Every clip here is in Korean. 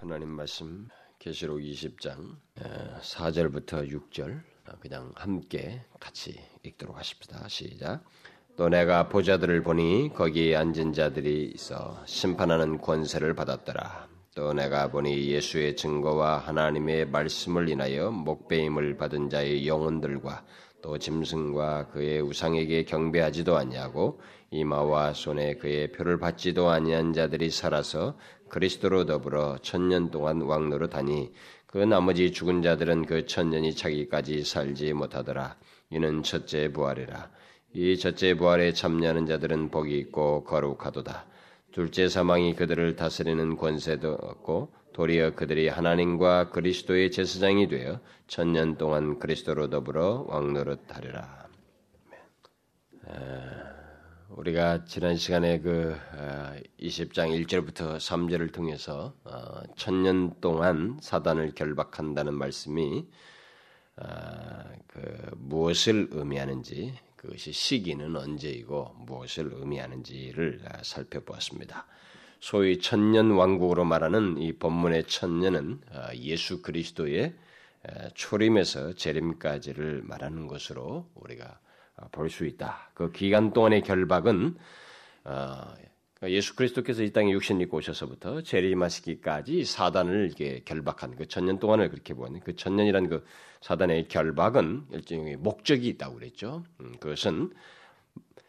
하나님 말씀 계시록 20장 4절부터 6절 그냥 함께 같이 읽도록 하십시다. 시작. 또 내가 보자들을 보니 거기에 앉은 자들이 있어 심판하는 권세를 받았더라. 또 내가 보니 예수의 증거와 하나님의 말씀을 인하여 목배임을 받은 자의 영혼들과 또 짐승과 그의 우상에게 경배하지도 아니하고 이마와 손에 그의 표를 받지도 아니한 자들이 살아서 그리스도로 더불어 천년 동안 왕노릇하니 그 나머지 죽은 자들은 그 천년이 차기까지 살지 못하더라. 이는 첫째 부활이라. 이 첫째 부활에 참여하는 자들은 복이 있고 거룩하도다. 둘째 사망이 그들을 다스리는 권세도 없고 도리어 그들이 하나님과 그리스도의 제사장이 되어 천년 동안 그리스도로 더불어 왕노릇하리라. 우리가 지난 시간에 그 20장 어, 1절부터 3절을 통해서 어, 천년 동안 사단을 결박한다는 말씀이 어, 그 무엇을 의미하는지 그것이 시기는 언제이고 무엇을 의미하는지를 살펴보았습니다. 소위 천년 왕국으로 말하는 이 본문의 천년은 예수 그리스도의 초림에서 재림까지를 말하는 것으로 우리가 어, 볼 수 있다. 그 기간 동안의 결박은 어, 그러니까 예수 그리스도께서 이 땅에 육신 입고 오셔서부터 재림하시기까지 사단을 이게 결박한 그 천년 동안을 그렇게 보는 그 천년이란 그 사단의 결박은 일종의 목적이 있다고 그랬죠. 음, 그것은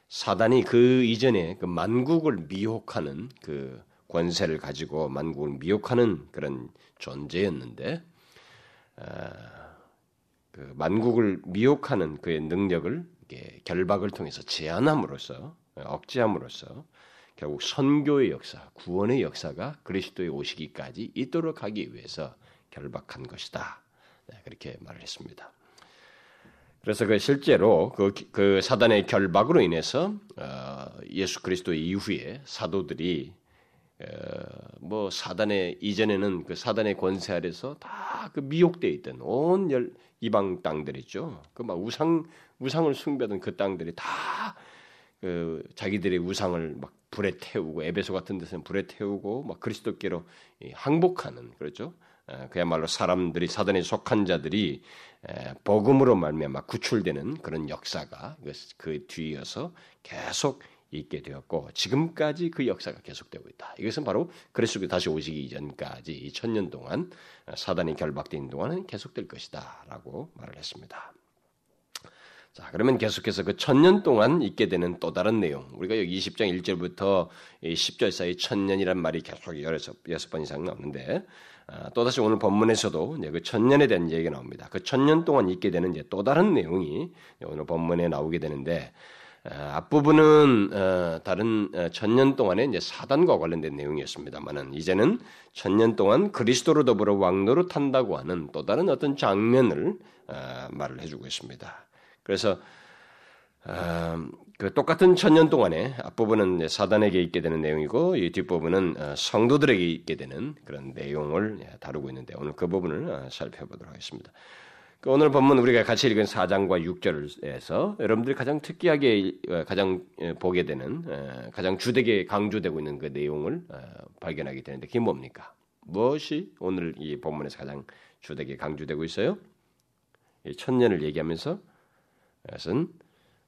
사단이 그 이전에 그 만국을 미혹하는 그 권세를 가지고 만국을 미혹하는 그런 존재였는데 어, 그 만국을 미혹하는 그의 능력을 결박을 통해서 제한함으로써 억제함으로써 결국 선교의 역사, 구원의 역사가 그리스도의 오시기까지 있도록 하기 위해서 결박한 것이다. 네, 그렇게 말을 했습니다. 그래서 그 실제로 그, 그 사단의 결박으로 인해서 어, 예수 그리스도 이후에 사도들이 어, 뭐 사단의 이전에는 그 사단의 권세 아래서 다 그 미혹돼 있던 온 열, 이방 땅들 있죠. 그 막 우상 우상을 숭배하던 그 땅들이 다 그 자기들의 우상을 막 불에 태우고 에베소 같은 데서는 불에 태우고 막 그리스도께로 항복하는 그렇죠. 그야말로 사람들이 사단에 속한 자들이 복음으로 말미암아 구출되는 그런 역사가 그, 그 뒤이어서 계속 있게 되었고 지금까지 그 역사가 계속되고 있다. 이것은 바로 그리스도 다시 오시기 이전까지 이 천년 동안 사단이 결박된 동안은 계속될 것이다라고 말을 했습니다. 자, 그러면 계속해서 그 천년 동안 있게 되는 또 다른 내용. 우리가 여기 20장 1절부터 10절 사이 천년이란 말이 계속 여섯, 번 이상 나오는데, 아, 또다시 오늘 본문에서도 이제 그 천년에 대한 얘기가 나옵니다. 그 천년 동안 있게 되는 이제 또 다른 내용이 오늘 본문에 나오게 되는데, 아, 앞부분은 어, 다른 어, 천년 동안에 이제 사단과 관련된 내용이었습니다만은 이제는 천년 동안 그리스도로 더불어 왕노로 탄다고 하는 또 다른 어떤 장면을 어, 말을 해주고 있습니다. 그래서 어, 그 똑같은 천년 동안에 앞부분은 사단에게 있게 되는 내용이고 이 뒷부분은 어, 성도들에게 있게 되는 그런 내용을 다루고 있는데 오늘 그 부분을 어, 살펴보도록 하겠습니다. 그 오늘 본문 우리가 같이 읽은 4장과 6절에서 여러분들이 가장 특이하게 가장 보게 되는 가장 주되게 강조되고 있는 그 내용을 발견하게 되는데 그게 뭡니까? 무엇이 오늘 이 본문에서 가장 주되게 강조되고 있어요? 천년을 얘기하면서 것은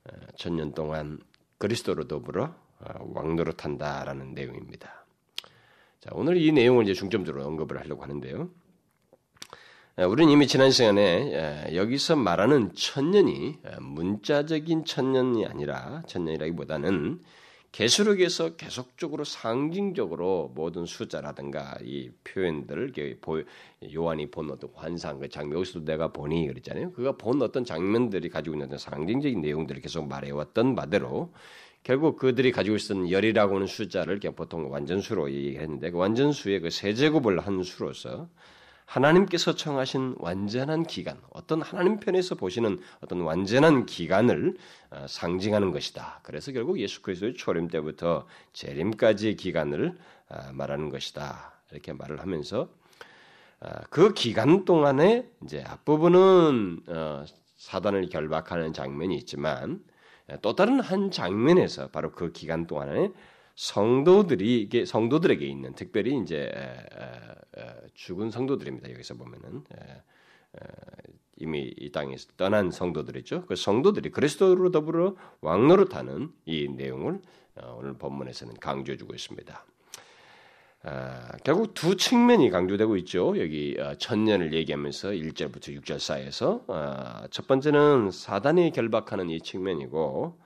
어, 천년 동안 그리스도로 더불어 어, 왕노릇한다라는 내용입니다. 자, 오늘 이 내용을 이제 중점적으로 언급을 하려고 하는데요. 어, 우리는 이미 지난 시간에 여기서 말하는 천년이 문자적인 천년이 아니라 천년이라기보다는 계시록에서 계속적으로 상징적으로 모든 숫자라든가 이 표현들을 요한이 본 어떤 환상, 그 장면 여기서도 내가 보니 그랬잖아요. 그가 본 어떤 장면들이 가지고 있는 상징적인 내용들을 계속 말해왔던 바대로 결국 그들이 가지고 있었던 열이라고 하는 숫자를 보통 완전수로 얘기했는데 그 완전수의 그 세제곱을 한 수로서 하나님께서 청하신 완전한 기간, 어떤 하나님 편에서 보시는 어떤 완전한 기간을 어, 상징하는 것이다. 그래서 결국 예수 그리스도의 초림 때부터 재림까지의 기간을 어, 말하는 것이다. 이렇게 말을 하면서 어, 그 기간 동안에 이제 앞부분은 사단을 결박하는 장면이 있지만 또 다른 한 장면에서 바로 그 기간 동안에 성도들이 이게 성도들에게 있는 특별히 이제 죽은 성도들입니다. 여기서 보면은 이미 이 땅에서 떠난 성도들이죠. 그 성도들이 그리스도로 더불어 왕노릇하는 이 내용을 어, 오늘 본문에서는 강조해주고 있습니다. 아, 결국 두 측면이 강조되고 있죠. 여기 어, 천년을 얘기하면서 1절부터 6절 사이에서 아, 첫 번째는 사단이 결박하는 이 측면이고 아,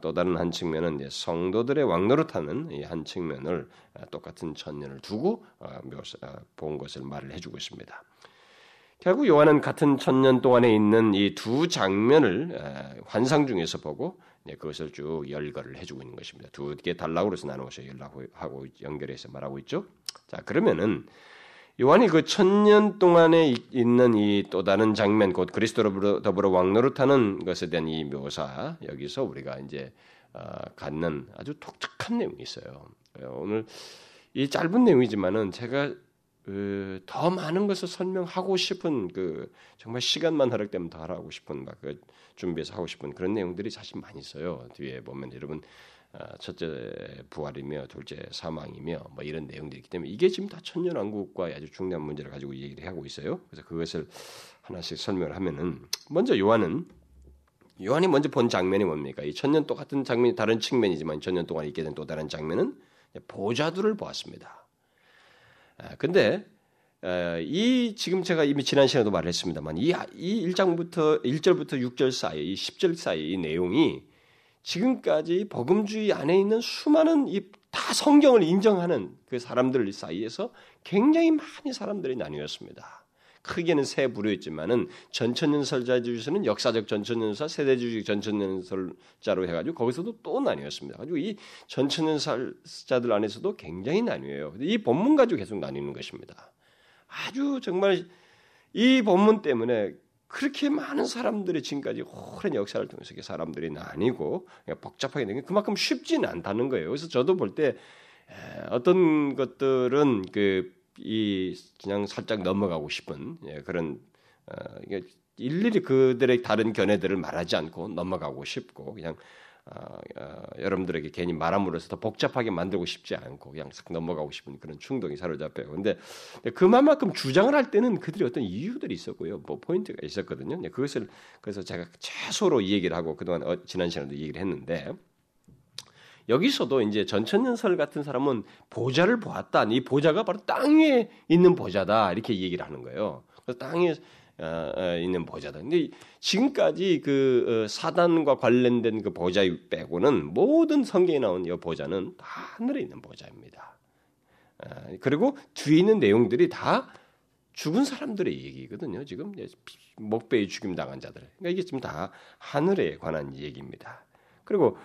또 다른 한 측면은 성도들의 왕노릇하는 이한 측면을 똑같은 천년을 두고 묘사, 본 것을 말을 해주고 있습니다. 결국 요한은 같은 천년 동안에 있는 이 두 장면을 환상 중에서 보고 그것을 쭉 열거를 해주고 있는 것입니다. 두 개 단락으로서 나누어서 연락하고 연결해서 말하고 있죠. 자 그러면은 요한이 그 천년 동안에 있는 이 또 다른 장면, 곧 그리스도로 더불어 왕노릇하는 것에 대한 이 묘사 여기서 우리가 이제 어, 갖는 아주 독특한 내용이 있어요. 오늘 이 짧은 내용이지만은 제가 그더 많은 것을 설명하고 싶은 그 정말 시간만 허락되면 더 하고 싶은 막 그 준비해서 하고 싶은 그런 내용들이 사실 많이 있어요. 뒤에 보면 여러분 아, 첫째 부활이며 둘째 사망이며 뭐 이런 내용들이 있기 때문에 이게 지금 다 천년왕국과 아주 중요한 문제를 가지고 얘기를 하고 있어요. 그래서 그것을 하나씩 설명을 하면은 먼저 요한은 요한이 먼저 본 장면이 뭡니까? 이 천년 똑같은 장면이 다른 측면이지만 천년 동안 있게 된 또 다른 장면은 보좌들을 보았습니다. 아, 근데 이 지금 제가 이미 지난 시간에도 말했습니다만 이, 이 1장부터 1절부터 6절 사이, 이 10절 사이 이 내용이 지금까지 복음주의 안에 있는 수많은 이 다 성경을 인정하는 그 사람들 사이에서 굉장히 많이 사람들이 나뉘었습니다. 크게는 세 부류였지만은 전천년설자 중에서는 역사적 전천년설, 세대주의 전천년설자로 해가지고 거기서도 또 나뉘었습니다. 가지고 이 전천년설자들 안에서도 굉장히 나뉘어요. 이 본문 가지고 계속 나뉘는 것입니다. 아주 정말 이 본문 때문에 그렇게 많은 사람들이 지금까지 오랜 역사를 통해서 사람들이 나뉘고 복잡하게 된 게 그만큼 쉽지는 않다는 거예요. 그래서 저도 볼 때 어떤 것들은 그 이 그냥 살짝 넘어가고 싶은 예, 그런 어, 일일이 그들의 다른 견해들을 말하지 않고 넘어가고 싶고 그냥 어, 어, 여러분들에게 괜히 말함으로써 더 복잡하게 만들고 싶지 않고 그냥 싹 넘어가고 싶은 그런 충동이 사로잡혀요. 근데 그만큼 주장을 할 때는 그들이 어떤 이유들이 있었고요, 뭐 포인트가 있었거든요. 그것을 그래서 제가 최소로 이 얘기를 하고 그동안 어, 지난 시간에도 얘기를 했는데 여기서도 이제 전천년설 같은 사람은 보좌를 보았다. 이 보좌가 바로 땅 위에 있는 보좌다. 이렇게 얘기를 하는 거예요. 그래서 땅에 있는 보좌다. 근데 지금까지 그 어, 사단과 관련된 그 보좌 빼고는 모든 성경에 나온 이 보좌는 다 하늘에 있는 보좌입니다. 그리고 뒤에 있는 내용들이 다 죽은 사람들의 얘기거든요. 지금 목배에 죽임 당한 자들. 그러니까 이게 지금 다 하늘에 관한 얘기입니다. 그리고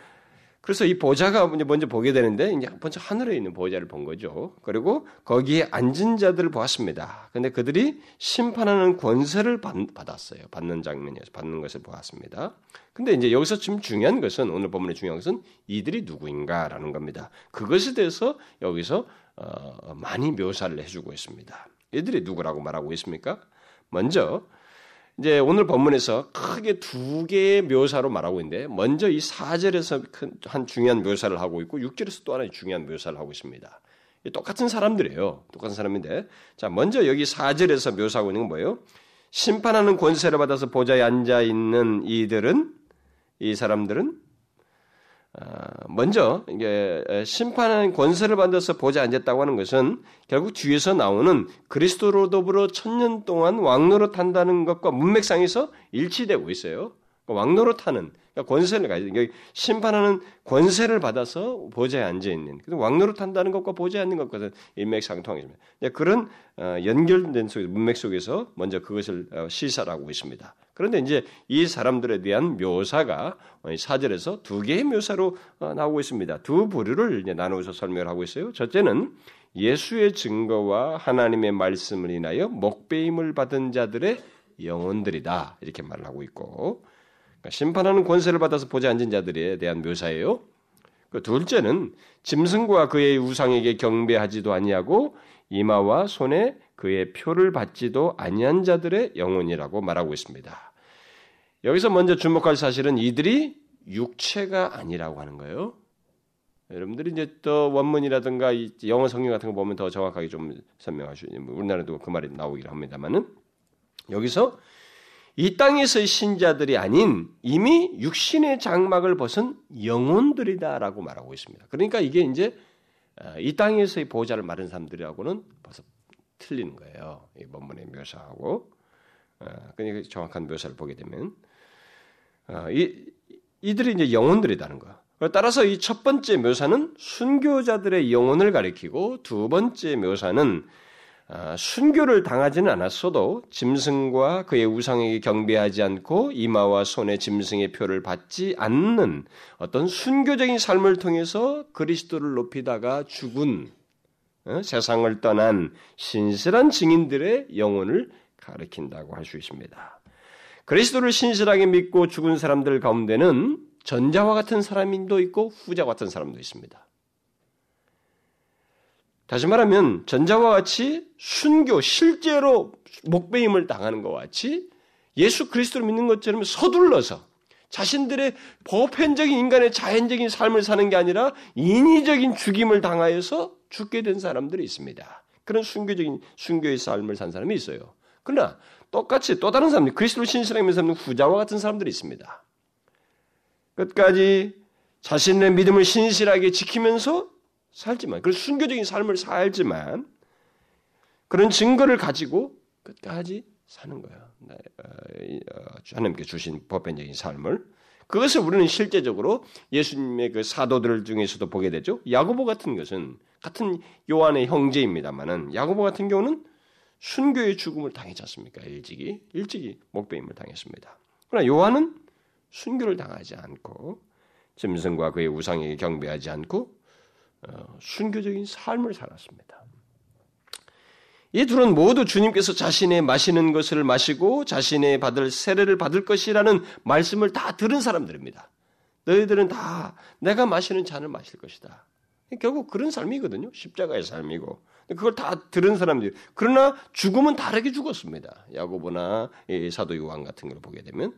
그래서 이 보좌가 먼저 보게 되는데 이제 먼저 하늘에 있는 보좌를 본 거죠. 그리고 거기에 앉은 자들을 보았습니다. 근데 그들이 심판하는 권세를 받았어요. 받는 장면이어서 받는 것을 보았습니다. 근데 이제 여기서 지금 중요한 것은 오늘 본문의 중요한 것은 이들이 누구인가라는 겁니다. 그것에 대해서 여기서 어, 많이 묘사를 해주고 있습니다. 이들이 누구라고 말하고 있습니까? 먼저 이제 오늘 본문에서 크게 두 개의 묘사로 말하고 있는데 먼저 이 4절에서 한 중요한 묘사를 하고 있고 6절에서 또 하나의 중요한 묘사를 하고 있습니다. 똑같은 사람들이에요. 똑같은 사람인데 자 먼저 여기 4절에서 묘사하고 있는 건 뭐예요? 심판하는 권세를 받아서 보좌에 앉아 있는 이들은 이 사람들은 아, 먼저 이게 심판하는 권세를 받아서 보좌 앉았다고 하는 것은 결국 뒤에서 나오는 그리스도로 더불어 천년 동안 왕노릇 한다는 것과 문맥상에서 일치되고 있어요. 그러니까 왕노릇 하는 그러니까 권세를 가지고 그러니까 심판하는 권세를 받아서 보좌에 앉아 있는 왕노릇 한다는 것과 보좌에 앉는 것과는 일맥상통합니다. 그런 어, 연결된 속에서 문맥 속에서 먼저 그것을 어, 시사하고 있습니다. 그런데 이제 이 사람들에 대한 묘사가 사절에서 두 개의 묘사로 어, 나오고 있습니다. 두 부류를 이제 나누어서 설명을 하고 있어요. 첫째는 예수의 증거와 하나님의 말씀을 인하여 목배임을 받은 자들의 영혼들이다 이렇게 말을 하고 있고 그러니까 심판하는 권세를 받아서 보지 앉은 자들에 대한 묘사예요. 그 둘째는 짐승과 그의 우상에게 경배하지도 아니하고 이마와 손에 그의 표를 받지도 아니한 자들의 영혼이라고 말하고 있습니다. 여기서 먼저 주목할 사실은 이들이 육체가 아니라고 하는 거예요. 여러분들이 이제 또 원문이라든가 영어 성경 같은 거 보면 더 정확하게 좀 있는 우리나라도 그 말이 나오긴 합니다만은 여기서 이 땅에서의 신자들이 아닌 이미 육신의 장막을 벗은 영혼들이다라고 말하고 있습니다. 그러니까 이게 이제 어, 이 땅에서의 보호자를 마른 사람들하고는 벌써 틀리는 거예요. 이 본문의 묘사하고 어, 그러니까 정확한 묘사를 보게 되면 어, 이 이들이 이제 영혼들이다는 거. 따라서 이 첫 번째 묘사는 순교자들의 영혼을 가리키고 두 번째 묘사는 아, 순교를 당하지는 않았어도 짐승과 그의 우상에게 경배하지 않고 이마와 손에 짐승의 표를 받지 않는 어떤 순교적인 삶을 통해서 그리스도를 높이다가 죽은 어, 세상을 떠난 신실한 증인들의 영혼을 가리킨다고 할 수 있습니다. 그리스도를 신실하게 믿고 죽은 사람들 가운데는 전자와 같은 사람도 있고 후자와 같은 사람도 있습니다. 다시 말하면 전자와 같이 순교 실제로 목배임을 당하는 것과 같이 예수 그리스도를 믿는 것처럼 서둘러서 자신들의 보편적인 인간의 자연적인 삶을 사는 게 아니라 인위적인 죽임을 당하여서 죽게 된 사람들이 있습니다. 그런 순교적인 순교의 삶을 산 사람이 있어요. 그러나 똑같이 또 다른 사람들, 그리스도를 신실하게 믿는 후자와 같은 사람들이 있습니다. 끝까지 자신의 믿음을 신실하게 지키면서 살지만, 그 순교적인 삶을 살지만, 그런 증거를 가지고 끝까지 사는 거예요. 네, 어, 어, 하나님께 주신 보편적인 삶을. 그것을 우리는 실제적으로 예수님의 그 사도들 중에서도 보게 되죠. 야고보 같은 것은 같은 요한의 형제입니다만은 야고보 같은 경우는 순교의 죽음을 당했지 않습니까? 일찍이 일찍이 목배임을 당했습니다. 그러나 요한은 순교를 당하지 않고 짐승과 그의 우상에게 경배하지 않고 어, 순교적인 삶을 살았습니다. 이 둘은 모두 주님께서 자신의 마시는 것을 마시고 자신의 받을 세례를 받을 것이라는 말씀을 다 들은 사람들입니다. 너희들은 다 내가 마시는 잔을 마실 것이다. 결국 그런 삶이거든요. 십자가의 삶이고. 그걸 다 들은 사람들. 그러나 죽음은 다르게 죽었습니다. 야고보나 사도 요한 같은 걸 보게 되면.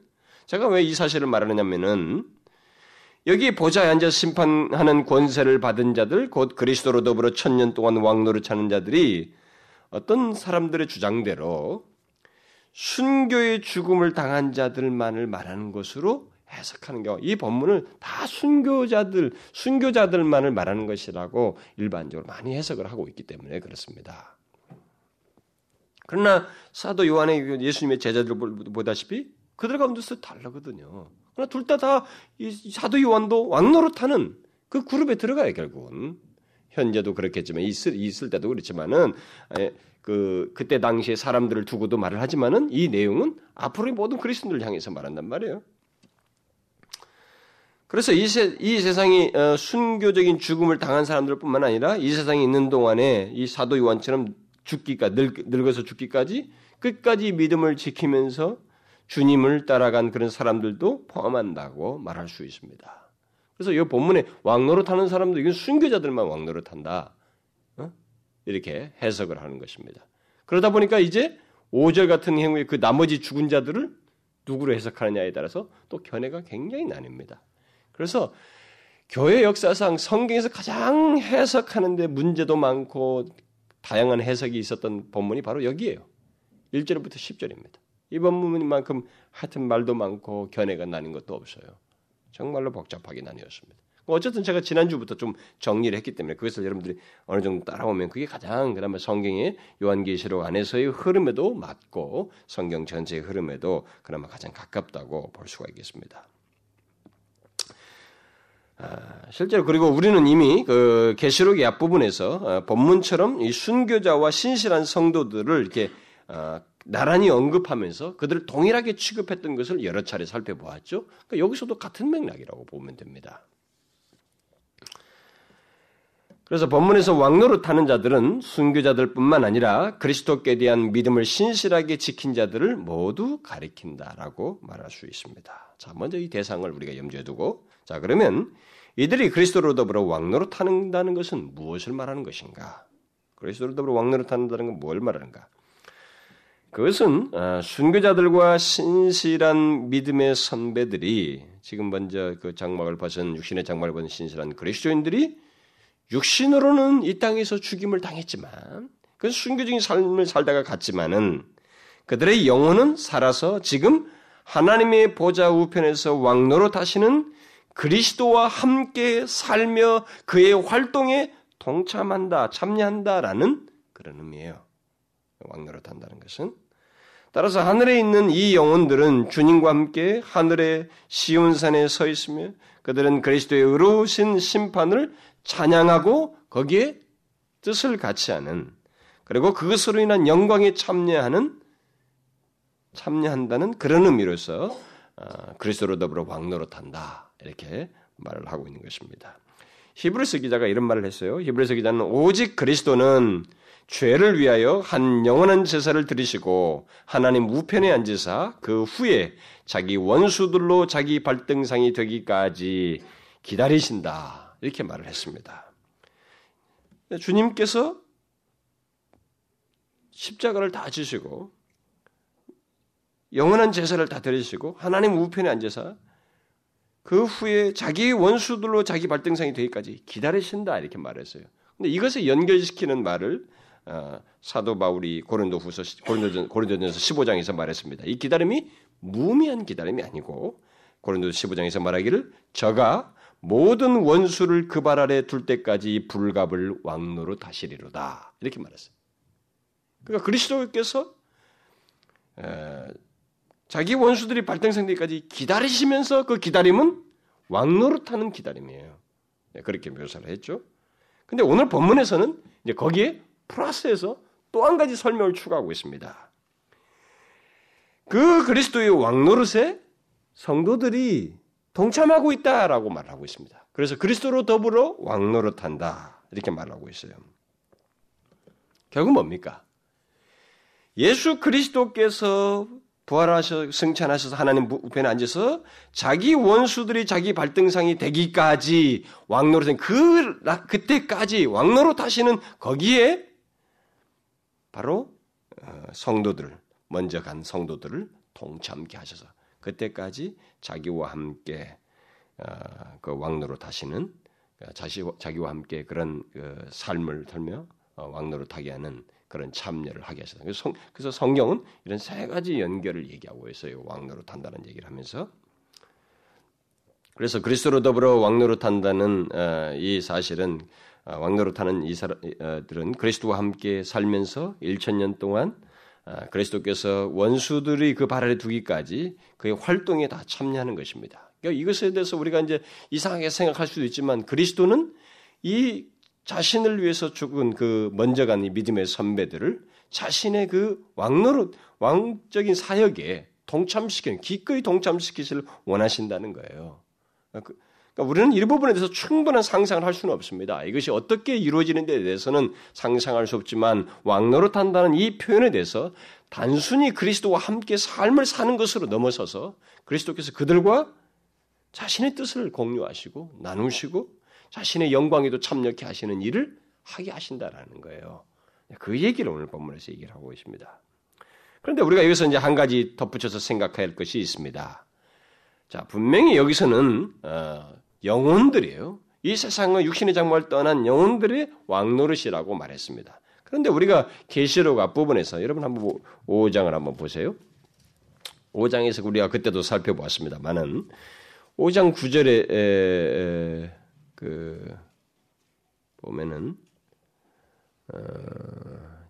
제가 왜 이 사실을 말하느냐면은 여기 보좌에 앉아 심판하는 권세를 받은 자들, 곧 그리스도로 더불어 천년 동안 왕노를 차는 자들이 어떤 사람들의 주장대로 순교의 죽음을 당한 자들만을 말하는 것으로 해석하는 경우, 이 본문을 다 순교자들, 순교자들만을 말하는 것이라고 일반적으로 많이 해석을 하고 있기 때문에 그렇습니다. 그러나 사도 요한의 예수님의 제자들 보다시피 그들 가운데서 다르거든요. 그러나 둘 다 다 사도 요한도 왕노릇하는 그 그룹에 들어가요 결국은. 현재도 그렇겠지만 있을 있을 때도 그렇지만은 그 그때 당시에 사람들을 두고도 말을 하지만은 이 내용은 앞으로의 모든 그리스도인들을 향해서 말한단 말이에요. 그래서 이, 세, 이 세상이 어, 순교적인 죽음을 당한 사람들뿐만 아니라 이 세상에 있는 동안에 이 사도 요한처럼 죽기까지 늙, 늙어서 죽기까지 끝까지 믿음을 지키면서 주님을 따라간 그런 사람들도 포함한다고 말할 수 있습니다. 그래서 이 본문에 왕노릇 하는 사람도 이건 순교자들만 왕노릇 한다. 어? 이렇게 해석을 하는 것입니다. 그러다 보니까 이제 5절 같은 행위의 그 나머지 죽은 자들을 누구로 해석하느냐에 따라서 또 견해가 굉장히 나뉩니다. 그래서 교회 역사상 성경에서 가장 해석하는데 문제도 많고 다양한 해석이 있었던 본문이 바로 여기에요. 1절부터 10절입니다. 이 본문만큼 하여튼 말도 많고 견해가 나는 것도 없어요. 정말로 복잡하게 나뉘었습니다. 어쨌든 제가 지난주부터 좀 정리를 했기 때문에 그것을 여러분들이 어느 정도 따라오면 그게 가장 그나마 성경의 요한계시록 안에서의 흐름에도 맞고 성경 전체의 흐름에도 그나마 가장 가깝다고 볼 수가 있겠습니다. 아, 실제로 그리고 우리는 이미 그 계시록의 앞부분에서 어, 본문처럼 이 순교자와 신실한 성도들을 이렇게 어, 나란히 언급하면서 그들을 동일하게 취급했던 것을 여러 차례 살펴보았죠. 그러니까 여기서도 같은 맥락이라고 보면 됩니다. 그래서 본문에서 왕노릇 하는 자들은 순교자들뿐만 아니라 그리스도께 대한 믿음을 신실하게 지킨 자들을 모두 가리킨다라고 말할 수 있습니다. 자, 먼저 이 대상을 우리가 염두에 두고 자, 그러면 이들이 그리스도로 더불어 왕노릇 한다는 것은 무엇을 말하는 것인가? 그리스도로 더불어 왕노릇 한다는 건 뭘 말하는가? 그것은 어, 순교자들과 신실한 믿음의 선배들이 지금 먼저 그 장막을 벗은 육신의 장막을 벗은 신실한 그리스도인들이 육신으로는 이 땅에서 죽임을 당했지만 그 순교적인 삶을 살다가 갔지만은 그들의 영혼은 살아서 지금 하나님의 보좌 우편에서 왕노로 타시는 그리스도와 함께 살며 그의 활동에 동참한다, 참여한다라는 그런 의미예요. 왕노로 탄다는 것은. 따라서 하늘에 있는 이 영혼들은 주님과 함께 하늘의 시온산에 서 있으며 그들은 그리스도의 의로우신 심판을 찬양하고 거기에 뜻을 같이 하는 그리고 그것으로 인한 영광에 참여하는 참여한다는 그런 의미로서 어, 그리스도로 더불어 왕노로 탄다 이렇게 말을 하고 있는 것입니다. 히브리서 기자가 이런 말을 했어요. 히브리서 기자는 오직 그리스도는 죄를 위하여 한 영원한 제사를 드리시고 하나님 우편에 앉으사 그 후에 자기 원수들로 자기 발등상이 되기까지 기다리신다. 이렇게 말을 했습니다. 주님께서 십자가를 다 지시고 영원한 제사를 다 드리시고 하나님 우편에 앉아서 그 후에 자기 원수들로 자기 발등상이 되기까지 기다리신다 이렇게 말했어요. 근데 이것을 연결시키는 말을 어, 사도 바울이 고린도후서 고린도전 고린도전서 15장에서 말했습니다. 이 기다림이 무미한 기다림이 아니고 고린도 15장에서 말하기를 저가 모든 원수를 그 발 아래 둘 때까지 불갑을 왕노로 다시리로다 이렇게 말했어요. 그러니까 그리스도께서 에, 자기 원수들이 발등상 되기까지 기다리시면서 그 기다림은 왕노릇하는 기다림이에요. 네, 그렇게 묘사를 했죠. 근데 오늘 본문에서는 이제 거기에 플러스해서 또 한 가지 설명을 추가하고 있습니다. 그 그리스도의 왕노릇에 성도들이 동참하고 있다라고 말하고 있습니다. 그래서 그리스도로 더불어 왕노릇한다 이렇게 말하고 있어요. 결국 뭡니까? 예수 그리스도께서 부활하셔 승천하셔서 하나님 우편에 앉아서 자기 원수들이 자기 발등상이 되기까지 왕노릇은 그 그때까지 왕노릇 하시는 거기에 바로 어, 성도들 먼저 간 성도들을 동참케 하셔서 그때까지 자기와 함께 어, 그 왕노릇 하시는 어, 자기와 함께 그런 그 삶을 털며 왕노릇 하게 하는 그런 참여를 하게 하셨다. 그래서, 성, 그래서 성경은 이런 세 가지 연결을 얘기하고 있어요. 왕노릇 한다는 얘기를 하면서. 그래서 그리스도로 더불어 왕노릇 한다는 어, 이 사실은 어, 왕노릇 하는 이 사람들은 그리스도와 함께 살면서 1천년 동안 어, 그리스도께서 원수들이 그 발 아래 두기까지 그의 활동에 다 참여하는 것입니다. 그러니까 이것에 대해서 우리가 이제 이상하게 생각할 수도 있지만 그리스도는 이 자신을 위해서 죽은 그 먼저 간 이 믿음의 선배들을 자신의 그 왕노릇, 왕적인 사역에 동참시키는, 기꺼이 동참시키시를 원하신다는 거예요. 그, 그러니까 우리는 이 부분에 대해서 충분한 상상을 할 수는 없습니다. 이것이 어떻게 이루어지는 데 대해서는 상상할 수 없지만 왕노릇 한다는 이 표현에 대해서 단순히 그리스도와 함께 삶을 사는 것으로 넘어서서 그리스도께서 그들과 자신의 뜻을 공유하시고 나누시고 자신의 영광에도 참여케 하시는 일을 하게 하신다라는 거예요. 그 얘기를 오늘 본문에서 얘기를 하고 있습니다. 그런데 우리가 여기서 이제 한 가지 덧붙여서 생각해야 할 것이 있습니다. 자, 분명히 여기서는 어, 영혼들이에요. 이 세상의 육신의 장막을 떠난 영혼들의 왕노릇이라고 말했습니다. 그런데 우리가 계시록 앞부분에서 여러분 한번 5장을 한번 보세요. 5장에서 우리가 그때도 살펴보았습니다만은 5장 9절에 에, 에, 그 보면은 어,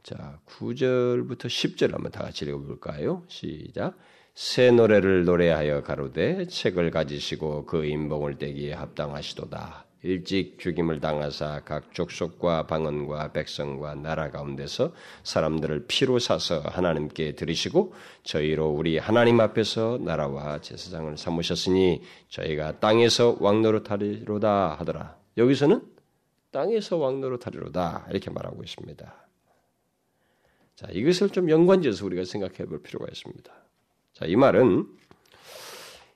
자 9절부터 10절 한번 다 같이 읽어볼까요? 시작. 새 노래를 노래하여 가로되 책을 가지시고 그 인봉을 떼기에 합당하시도다. 일찍 죽임을 당하사 각 족속과 방언과 백성과 나라 가운데서 사람들을 피로 사서 하나님께 드리시고 저희로 우리 하나님 앞에서 나라와 제사장을 삼으셨으니 저희가 땅에서 왕노릇하리로다 하더라. 여기서는 땅에서 왕노릇하리로다 이렇게 말하고 있습니다. 자 이것을 좀 연관지어서 우리가 생각해 볼 필요가 있습니다. 자이 말은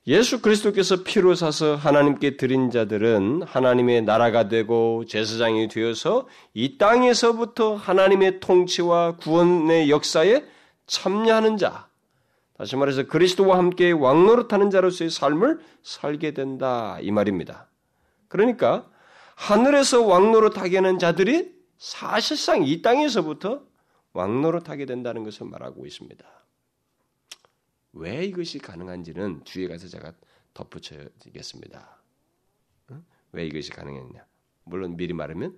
예수 그리스도께서 피로 사서 하나님께 드린 자들은 하나님의 나라가 되고 제사장이 되어서 이 땅에서부터 하나님의 통치와 구원의 역사에 참여하는 자, 다시 말해서 그리스도와 함께 왕노릇하는 자로서의 삶을 살게 된다 이 말입니다. 그러니까 하늘에서 왕노로 타게 하는 자들이 사실상 이 땅에서부터 왕노로 타게 된다는 것을 말하고 있습니다. 왜 이것이 가능한지는 뒤에 가서 제가 덧붙여드리겠습니다. 왜 이것이 가능했냐? 물론 미리 말하면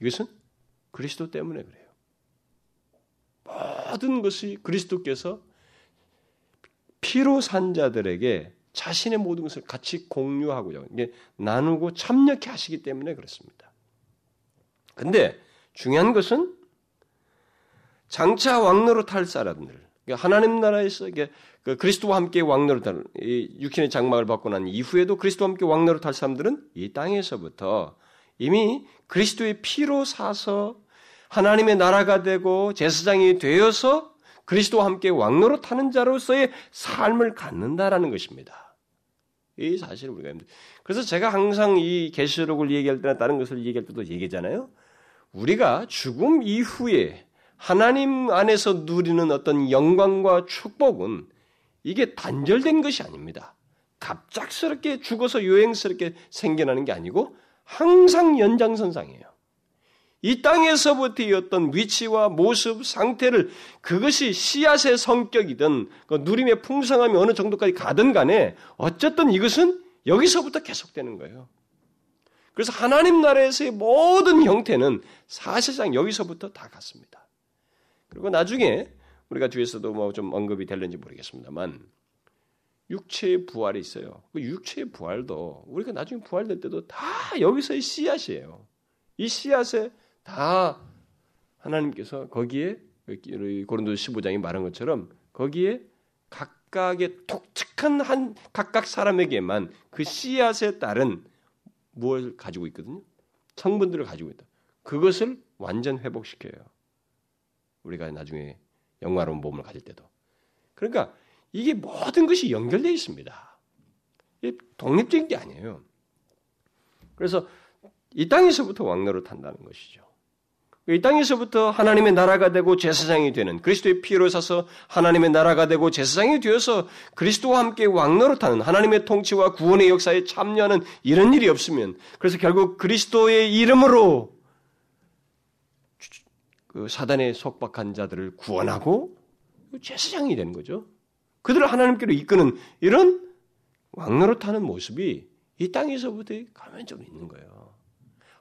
이것은 그리스도 때문에 그래요. 모든 것이 그리스도께서 피로 산 자들에게 자신의 모든 것을 같이 공유하고요. 이게 나누고 참여케 하시기 때문에 그렇습니다. 근데 중요한 것은 장차 왕로로 탈 사람들, 하나님 나라에서 이게 그 그리스도와 함께 이 육신의 장막을 받고 난 이후에도 그리스도와 함께 탈 사람들은 이 땅에서부터 이미 그리스도의 피로 사서 하나님의 나라가 되고 제사장이 되어서 그리스도와 함께 타는 자로서의 삶을 갖는다라는 것입니다. 이 사실을 우리가 그래서 제가 항상 이 계시록을 얘기할 때나 다른 것을 얘기할 때도 얘기잖아요. 우리가 죽음 이후에 하나님 안에서 누리는 어떤 영광과 축복은 이게 단절된 것이 아닙니다. 갑작스럽게 죽어서 요행스럽게 생겨나는 게 아니고 항상 연장선상이에요. 이 땅에서부터의 어떤 위치와 모습, 상태를 그것이 씨앗의 성격이든 그 누림의 풍성함이 어느 정도까지 가든 간에 어쨌든 이것은 여기서부터 계속되는 거예요. 그래서 하나님 나라에서의 모든 형태는 사실상 여기서부터 다 같습니다. 그리고 나중에 우리가 뒤에서도 뭐 좀 언급이 될는지 모르겠습니다만 육체의 부활이 있어요. 그 육체의 부활도 우리가 나중에 부활될 때도 다 여기서의 씨앗이에요. 이 씨앗에 다 하나님께서 거기에 고린도 15장이 말한 것처럼 거기에 각각의 독특한 한 각각 사람에게만 그 씨앗에 따른 무엇을 가지고 있거든요. 성분들을 가지고 있다. 그것을 완전 회복시켜요. 우리가 나중에 영화로운 몸을 가질 때도. 그러니까 이게 모든 것이 연결되어 있습니다. 독립적인 게 아니에요. 그래서 이 땅에서부터 왕노를 탄다는 것이죠. 이 땅에서부터 하나님의 나라가 되고 제사장이 되는 그리스도의 피로 사서 하나님의 나라가 되고 제사장이 되어서 그리스도와 함께 왕노릇하는 하나님의 통치와 구원의 역사에 참여하는 이런 일이 없으면 그래서 결국 그리스도의 이름으로 그 사단에 속박한 자들을 구원하고 제사장이 되는 거죠. 그들을 하나님께로 이끄는 이런 왕노릇하는 모습이 이 땅에서부터 가면 좀 있는 거예요.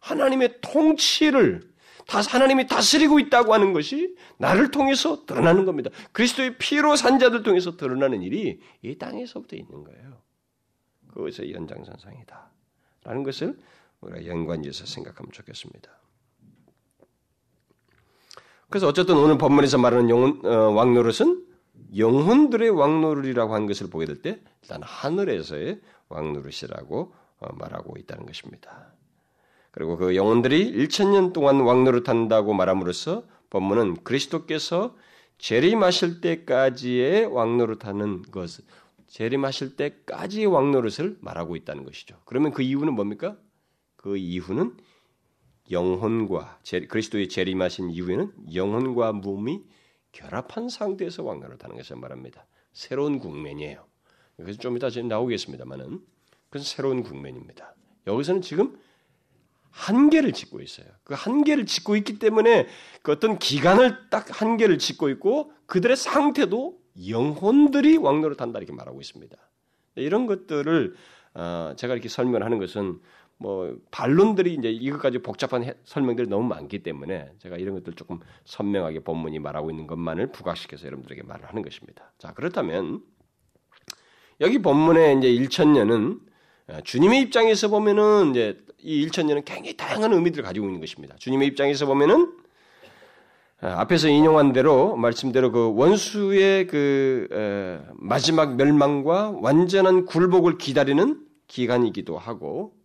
하나님의 통치를 다 하나님이 다스리고 있다고 하는 것이 나를 통해서 드러나는 겁니다. 그리스도의 피로 산 자들 통해서 드러나는 일이 이 땅에서부터 있는 거예요. 그것의 연장선상이다. 라는 것을 우리가 연관지어서 생각하면 좋겠습니다. 그래서 어쨌든 오늘 본문에서 말하는 영혼, 어, 왕노릇은 영혼들의 왕노릇이라고 하는 것을 보게 될 때 일단 하늘에서의 왕노릇이라고 어, 말하고 있다는 것입니다. 그리고 그 영혼들이 1천년 동안 왕노릇 한다고 말함으로써 본문은 그리스도께서 재림하실 때까지의 왕노릇하는 것, 재림하실 때까지의 왕노릇을 말하고 있다는 것이죠. 그러면 그 이유는 뭡니까? 그 이유는 영혼과 그리스도의 재림하신 이후에는 영혼과 몸이 결합한 상태에서 왕노릇하는 것을 말합니다. 새로운 국면이에요. 그래서 좀 이따 나오겠습니다만은 그건 새로운 국면입니다. 여기서는 지금 한계를 짓고 있어요. 그 한계를 짓고 있기 때문에 그 어떤 기간을 딱 한계를 짓고 있고 그들의 상태도 영혼들이 왕노를 탄다 이렇게 말하고 있습니다. 이런 것들을 어, 제가 이렇게 설명하는 것은 뭐 반론들이 이제 이것까지 복잡한 설명들이 너무 많기 때문에 제가 이런 것들 조금 선명하게 본문이 말하고 있는 것만을 부각시켜서 여러분들에게 말을 하는 것입니다. 자 그렇다면 여기 본문의 이제 1천년은 어, 주님의 입장에서 보면은 이제 이 1천년은 굉장히 다양한 의미들을 가지고 있는 것입니다. 주님의 입장에서 보면은 어, 앞에서 인용한 대로 말씀대로 그 원수의 그 어, 마지막 멸망과 완전한 굴복을 기다리는 기간이기도 하고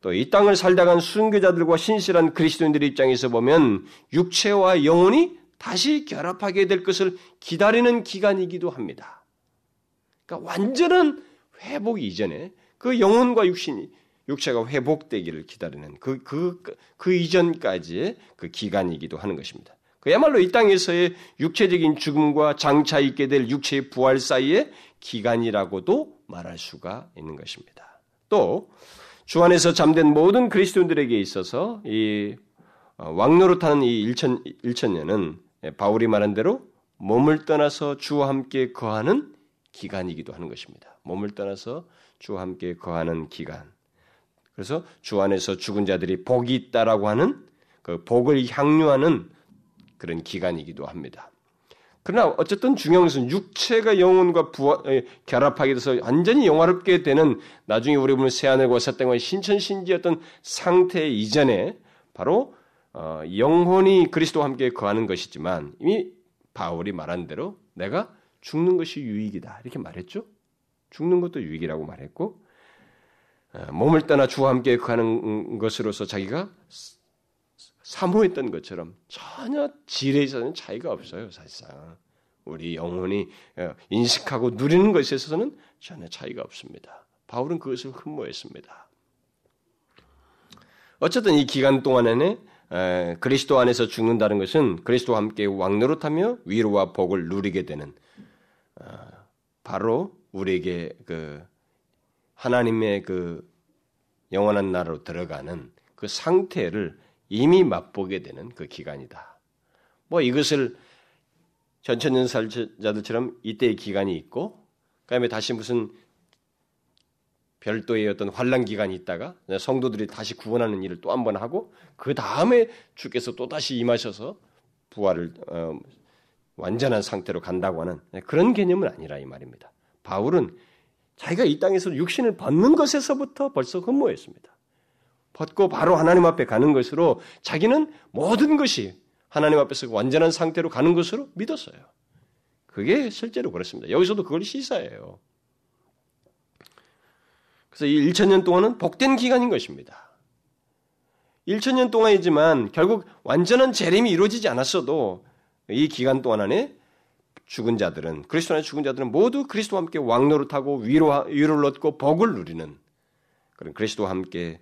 또 이 땅을 살다간 순교자들과 신실한 그리스도인들의 입장에서 보면 육체와 영혼이 다시 결합하게 될 것을 기다리는 기간이기도 합니다. 그러니까 완전한 회복 이전에 그 영혼과 육신이 육체가 회복되기를 기다리는 그, 그, 그 이전까지의 그 기간이기도 하는 것입니다. 그야말로 이 땅에서의 육체적인 죽음과 장차 있게 될 육체의 부활 사이의 기간이라고도 말할 수가 있는 것입니다. 또, 주 안에서 잠든 모든 그리스도인들에게 있어서 이 어, 왕노릇하는 이 일천 일천년은 바울이 말한 대로 몸을 떠나서 주와 함께 거하는 기간이기도 하는 것입니다. 몸을 떠나서 주와 함께 거하는 기간. 그래서 주 안에서 죽은 자들이 복이 있다라고 하는 그 복을 향유하는 그런 기간이기도 합니다. 그러나 어쨌든 중요한 것은 육체가 영혼과 부하, 결합하게 돼서 완전히 영화롭게 되는 나중에 우리 보면 새하늘과 새 땅과 신천신지였던 상태 이전에 바로 어, 영혼이 그리스도와 함께 거하는 것이지만 이미 바울이 말한 대로 내가 죽는 것이 유익이다 이렇게 말했죠. 죽는 것도 유익이라고 말했고 어, 몸을 떠나 주와 함께 거하는 것으로서 자기가 사모했던 것처럼 전혀 질에 있어서는 차이가 없어요, 사실상. 우리 영혼이 어, 인식하고 누리는 것에 있어서는 전혀 차이가 없습니다. 바울은 그것을 흠모했습니다. 어쨌든 이 기간 동안에는 그리스도 안에서 죽는다는 것은 그리스도와 함께 왕노릇하며 위로와 복을 누리게 되는 어, 바로 우리에게 그 하나님의 그 영원한 나라로 들어가는 그 상태를 이미 맛보게 되는 그 기간이다. 뭐 이것을 전천년살자들처럼 이때의 기간이 있고, 그다음에 다시 무슨 별도의 어떤 환란 기간이 있다가 성도들이 다시 구원하는 일을 또 한 번 하고 그 다음에 주께서 또 다시 임하셔서 부활을 어, 완전한 상태로 간다고 하는 그런 개념은 아니라 이 말입니다. 바울은 자기가 이 땅에서 육신을 벗는 것에서부터 벌써 흠모했습니다. 벗고 바로 하나님 앞에 가는 것으로 자기는 모든 것이 하나님 앞에서 완전한 상태로 가는 것으로 믿었어요. 그게 실제로 그렇습니다. 여기서도 그걸 시사해요. 그래서 이 1천년 동안은 복된 기간인 것입니다. 1천년 동안이지만 결국 완전한 재림이 이루어지지 않았어도 이 기간 동안 안에 죽은 자들은 그리스도 안에 죽은 자들은 모두 그리스도와 함께 왕노릇하고 위로 위로를 얻고 복을 누리는 그런 그리스도와 함께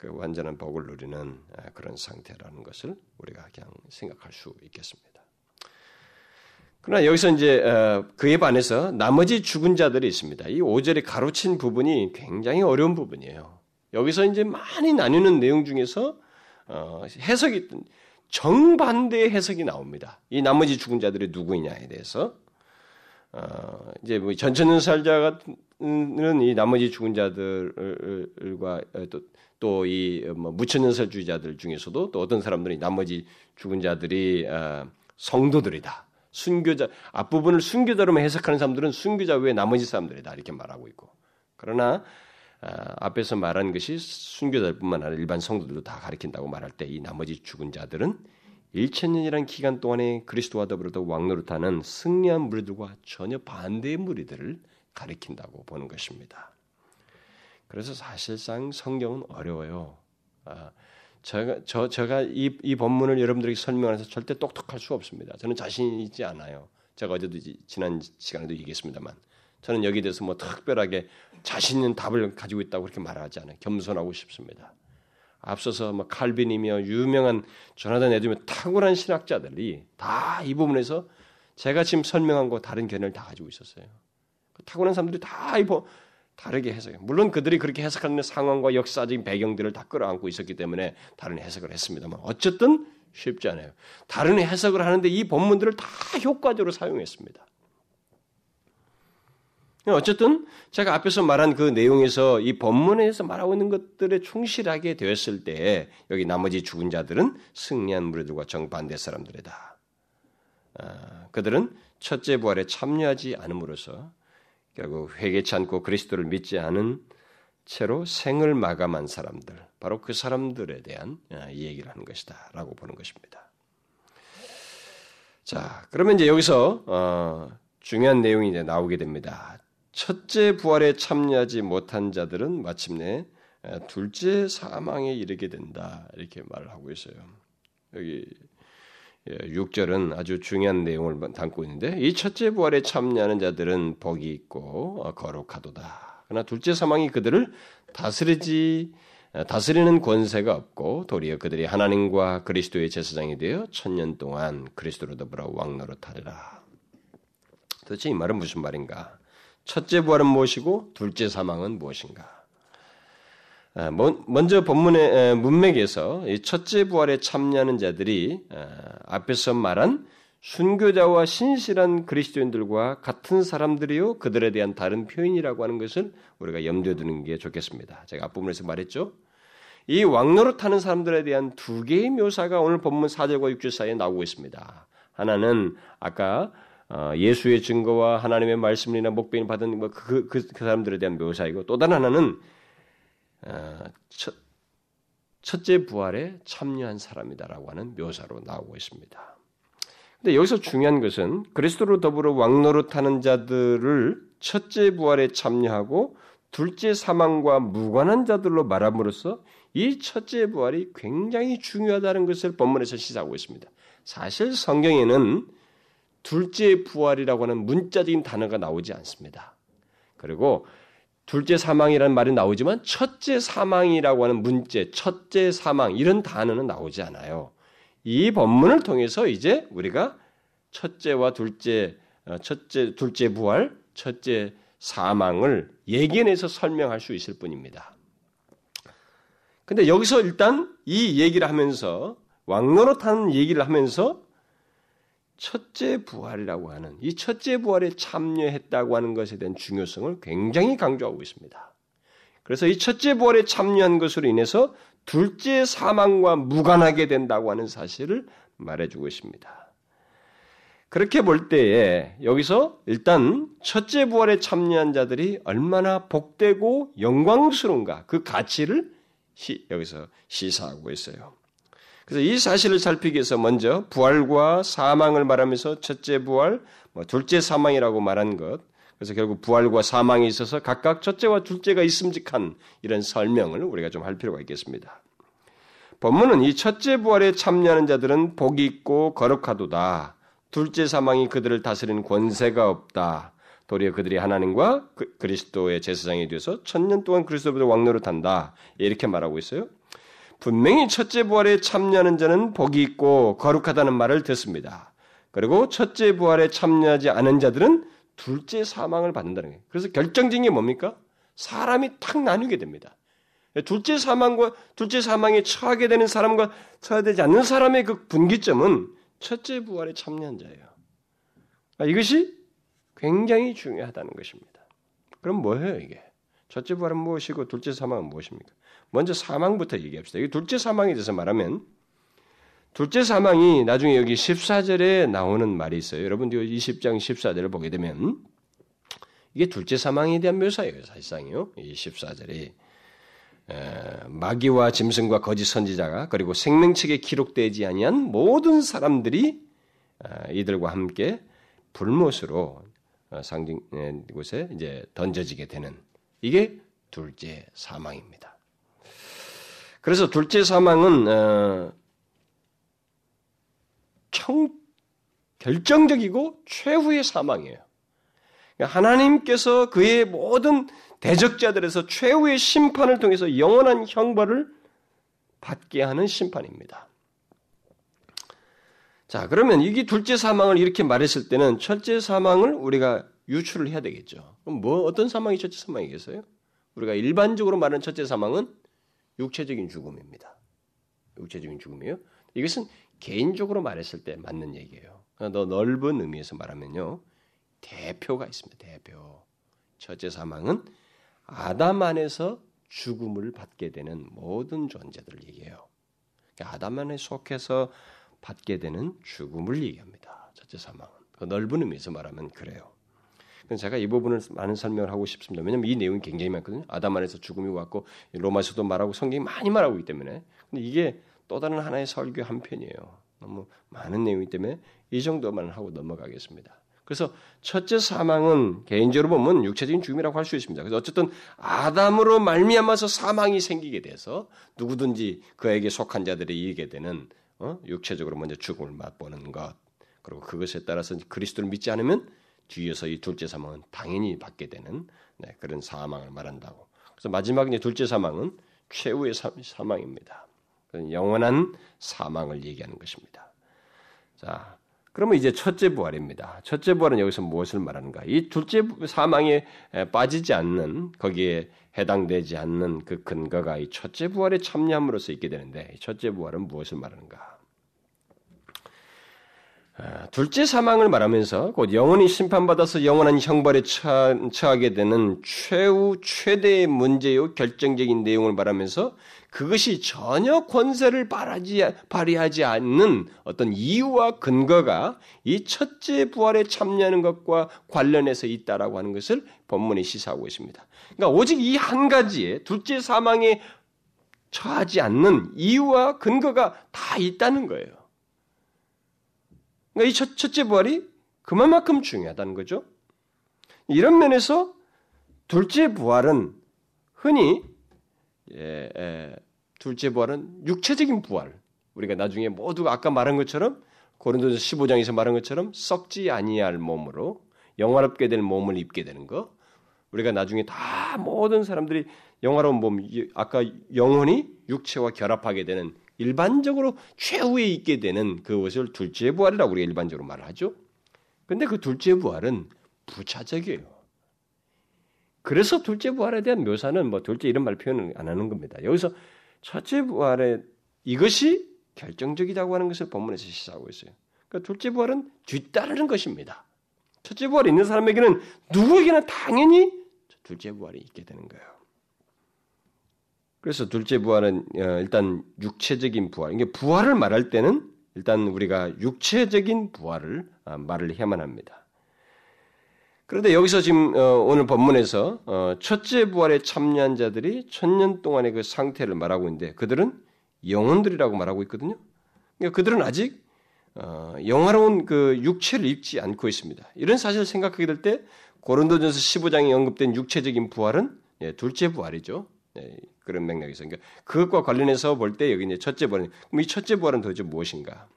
그 완전한 복을 누리는 아, 그런 상태라는 것을 우리가 그냥 생각할 수 있겠습니다. 그러나 여기서 이제 어, 그에 반해서 나머지 죽은 자들이 있습니다. 이 5절에 가로친 부분이 굉장히 어려운 부분이에요. 여기서 이제 많이 나뉘는 내용 중에서 어, 해석이 정반대의 해석이 나옵니다. 이 나머지 죽은 자들이 누구이냐에 대해서 어, 이제 뭐 전천년살자 같은 이 나머지 죽은 자들과 또 또 이 뭐 무천년설주의자들 중에서도 또 어떤 사람들이 나머지 죽은 자들이 어, 성도들이다. 순교자 앞부분을 순교자로만 해석하는 사람들은 순교자 외에 나머지 사람들이다 이렇게 말하고 있고 그러나 어, 앞에서 말한 것이 순교자뿐만 아니라 일반 성도들도 다 가리킨다고 말할 때 이 나머지 죽은 자들은 1천년이라는 기간 동안에 그리스도와 더불어도 왕노릇하는 승리한 무리들과 전혀 반대의 무리들을 가리킨다고 보는 것입니다. 그래서 사실상 성경은 어려워요. 아, 제가 저 제가 이, 이 본문을 여러분들에게 설명해서 절대 똑똑할 수 없습니다. 저는 자신 있지 않아요. 제가 어제도 지난 시간에도 얘기했습니다만 저는 여기에 대해서 뭐 특별하게 자신 있는 답을 가지고 있다고 그렇게 말하지 않아요. 겸손하고 싶습니다. 앞서서 뭐 칼빈이며 유명한 조나단 에드며 탁월한 신학자들이 다 이 부분에서 제가 지금 설명한 거 다른 견해를 다 가지고 있었어요. 그 탁월한 사람들이 다 이 다르게 해석해요. 물론 그들이 그렇게 해석하는 상황과 역사적인 배경들을 다 끌어안고 있었기 때문에 다른 해석을 했습니다만 어쨌든 쉽지 않아요. 다른 해석을 하는데 이 본문들을 다 효과적으로 사용했습니다. 어쨌든 제가 앞에서 말한 그 내용에서 이 본문에서 말하고 있는 것들에 충실하게 되었을 때 여기 나머지 죽은 자들은 승리한 무리들과 정반대 사람들이다. 아, 그들은 첫째 부활에 참여하지 않음으로써 결국 회개치 않고 그리스도를 믿지 않은 채로 생을 마감한 사람들, 바로 그 사람들에 대한 아, 이 얘기를 하는 것이다 라고 보는 것입니다. 자, 그러면 이제 여기서 어, 중요한 내용이 이제 나오게 됩니다. 첫째 부활에 참여하지 못한 자들은 마침내 아, 둘째 사망에 이르게 된다 이렇게 말을 하고 있어요. 여기 6절은 예, 아주 중요한 내용을 담고 있는데 이 첫째 부활에 참여하는 자들은 복이 있고 어, 거룩하도다. 그러나 둘째 사망이 그들을 다스리지 어, 다스리는 권세가 없고 도리어 그들이 하나님과 그리스도의 제사장이 되어 천년 동안 그리스도로 더불어 왕노릇하리라. 도대체 이 말은 무슨 말인가? 첫째 부활은 무엇이고 둘째 사망은 무엇인가? 아, 먼저 본문의 문맥에서 첫째 부활에 참여하는 자들이 아, 앞에서 말한 순교자와 신실한 그리스도인들과 같은 사람들이요 그들에 대한 다른 표현이라고 하는 것을 우리가 염두에 두는 게 좋겠습니다. 제가 앞부분에서 말했죠. 이 왕노릇 타는 사람들에 대한 두 개의 묘사가 오늘 본문 4절과 6절 사이에 나오고 있습니다. 하나는 아까 어, 예수의 증거와 하나님의 말씀이나 목배인 받은 뭐 그, 그, 그, 사람들에 대한 묘사이고 또 다른 하나는 어, 첫, 첫째 부활에 참여한 사람이다라고 하는 묘사로 나오고 있습니다. 근데 여기서 중요한 것은 그리스도로 더불어 왕노릇하는 자들을 첫째 부활에 참여하고 둘째 사망과 무관한 자들로 말함으로써 이 첫째 부활이 굉장히 중요하다는 것을 본문에서 시사하고 있습니다. 사실 성경에는 둘째 부활이라고 하는 문자적인 단어가 나오지 않습니다. 그리고 둘째 사망이라는 말이 나오지만 첫째 사망이라고 하는 문제, 첫째 사망 이런 단어는 나오지 않아요. 이 본문을 통해서 이제 우리가 첫째와 둘째, 어, 첫째, 둘째 부활, 첫째 사망을 예견해서 설명할 수 있을 뿐입니다. 근데 여기서 일단 이 얘기를 하면서 왕노릇하는 얘기를 하면서 첫째 부활이라고 하는 이 첫째 부활에 참여했다고 하는 것에 대한 중요성을 굉장히 강조하고 있습니다. 그래서 이 첫째 부활에 참여한 것으로 인해서 둘째 사망과 무관하게 된다고 하는 사실을 말해주고 있습니다. 그렇게 볼 때에 여기서 일단 첫째 부활에 참여한 자들이 얼마나 복되고 영광스러운가 그 가치를 시, 여기서 시사하고 있어요. 그래서 이 사실을 살피기 위해서 먼저 부활과 사망을 말하면서 첫째 부활, 뭐 둘째 사망이라고 말한 것, 그래서 결국 부활과 사망이 있어서 각각 첫째와 둘째가 있음직한 이런 설명을 우리가 좀 할 필요가 있겠습니다. 본문은 이 첫째 부활에 참여하는 자들은 복이 있고 거룩하도다. 둘째 사망이 그들을 다스리는 권세가 없다. 도리어 그들이 하나님과 그, 리스도의 제사장이 되어서 천년 동안 그리스도보다 왕노릇한다. 이렇게 말하고 있어요. 분명히 첫째 부활에 참여하는 자는 복이 있고 거룩하다는 말을 듣습니다. 그리고 첫째 부활에 참여하지 않은 자들은 둘째 사망을 받는다는 거예요. 그래서 결정적인 게 뭡니까? 사람이 탁 나뉘게 됩니다. 둘째 사망과 둘째 사망에 처하게 되는 사람과 처하되지 않는 사람의 그 분기점은 첫째 부활에 참여한 자예요. 아, 이것이 굉장히 중요하다는 것입니다. 그럼 뭐예요, 이게? 첫째 부활은 무엇이고 둘째 사망은 무엇입니까? 먼저 사망부터 얘기합시다. 이 둘째 사망에 대해서 말하면 둘째 사망이 나중에 여기 14절에 나오는 말이 있어요. 여러분 들 20장 14절을 보게 되면 이게 둘째 사망에 대한 묘사예요. 사실상이요. 이 14절이 마귀와 짐승과 거짓 선지자가 그리고 생명책에 기록되지 아니한 모든 사람들이 아, 이들과 함께 불못으로 어, 상징 곳에 이제 던져지게 되는 이게 둘째 사망입니다. 그래서 둘째 사망은 어, 청 결정적이고 최후의 사망이에요. 그러니까 하나님께서 그의 모든 대적자들에서 최후의 심판을 통해서 영원한 형벌을 받게 하는 심판입니다. 자, 그러면 이게 둘째 사망을 이렇게 말했을 때는 첫째 사망을 우리가 유출을 해야 되겠죠. 그럼 뭐 어떤 사망이 첫째 사망이겠어요? 우리가 일반적으로 말하는 첫째 사망은 육체적인 죽음입니다. 육체적인 죽음이에요. 이것은 개인적으로 말했을 때 맞는 얘기예요. 더 넓은 의미에서 말하면요. 대표가 있습니다. 대표. 첫째 사망은 아담 안에서 죽음을 받게 되는 모든 존재들을 얘기해요. 그러니까 아담 안에 속해서 받게 되는 죽음을 얘기합니다. 첫째 사망은. 그 넓은 의미에서 말하면 그래요. 제가 이 부분을 많은 설명을 하고 싶습니다. 왜냐하면 이 내용이 굉장히 많거든요. 아담 안에서 죽음이 왔고 로마서도 말하고 성경이 많이 말하고 있기 때문에. 근데 이게 또 다른 하나의 설교 한 편이에요. 너무 많은 내용이기 때문에 이 정도만 하고 넘어가겠습니다. 그래서 첫째 사망은 개인적으로 보면 육체적인 죽음이라고 할 수 있습니다. 그래서 어쨌든 아담으로 말미암아서 사망이 생기게 돼서 누구든지 그에게 속한 자들이 이기게 되는 어? 육체적으로 먼저 죽음을 맛보는 것 그리고 그것에 따라서 그리스도를 믿지 않으면 뒤에서 이 둘째 사망은 당연히 받게 되는 네, 그런 사망을 말한다고. 그래서 마지막 이제 둘째 사망은 최후의 사, 사망입니다. 영원한 사망을 얘기하는 것입니다. 자, 그러면 이제 첫째 부활입니다. 첫째 부활은 여기서 무엇을 말하는가? 이 둘째 사망에 빠지지 않는 거기에 해당되지 않는 그 근거가 이 첫째 부활에 참여함으로써 있게 되는데 첫째 부활은 무엇을 말하는가? 아, 둘째 사망을 말하면서 곧 영원히 심판받아서 영원한 형벌에 처하게 되는 최후 최대의 문제요 결정적인 내용을 말하면서 그것이 전혀 권세를 발하지, 발휘하지 않는 어떤 이유와 근거가 이 첫째 부활에 참여하는 것과 관련해서 있다라고 하는 것을 본문이 시사하고 있습니다. 그러니까 오직 이 한 가지에 둘째 사망에 처하지 않는 이유와 근거가 다 있다는 거예요. 그러니까 이 첫, 첫째 부활이 그만큼 중요하다는 거죠. 이런 면에서 둘째 부활은 흔히 예, 예, 둘째 부활은 육체적인 부활. 우리가 나중에 모두 아까 말한 것처럼 고린도서 15장에서 말한 것처럼 썩지 아니할 몸으로 영화롭게 될 몸을 입게 되는 거. 우리가 나중에 다 모든 사람들이 영화로운 몸, 아까 영혼이 육체와 결합하게 되는 일반적으로 최후에 있게 되는 그것을 둘째 부활이라고 우리가 일반적으로 말을 하죠. 근데 그 둘째 부활은 부차적이에요. 그래서 둘째 부활에 대한 묘사는 뭐 둘째 이런 말 표현을 안 하는 겁니다. 여기서 첫째 부활에 이것이 결정적이라고 하는 것을 본문에서 시사하고 있어요. 그러니까 둘째 부활은 뒤따르는 것입니다. 첫째 부활이 있는 사람에게는 누구에게나 당연히 둘째 부활이 있게 되는 거예요. 그래서 둘째 부활은 어, 일단 육체적인 부활. 이게 부활을 말할 때는 일단 우리가 육체적인 부활을 아, 말을 해야만 합니다. 그런데 여기서 지금 어, 오늘 본문에서 어, 첫째 부활에 참여한 자들이 천년 동안의 그 상태를 말하고 있는데 그들은 영혼들이라고 말하고 있거든요. 그러니까 그들은 아직 영화로운 그 육체를 입지 않고 있습니다. 이런 사실을 생각하게 될 때 고린도전서 15장에 언급된 육체적인 부활은 예, 둘째 부활이죠. 예, 그런 맥락에서 그러니까 그것과 관련해서 볼 때 여기 이제 첫째 부활 그럼 이 첫째 부활은 도대체 무엇인가?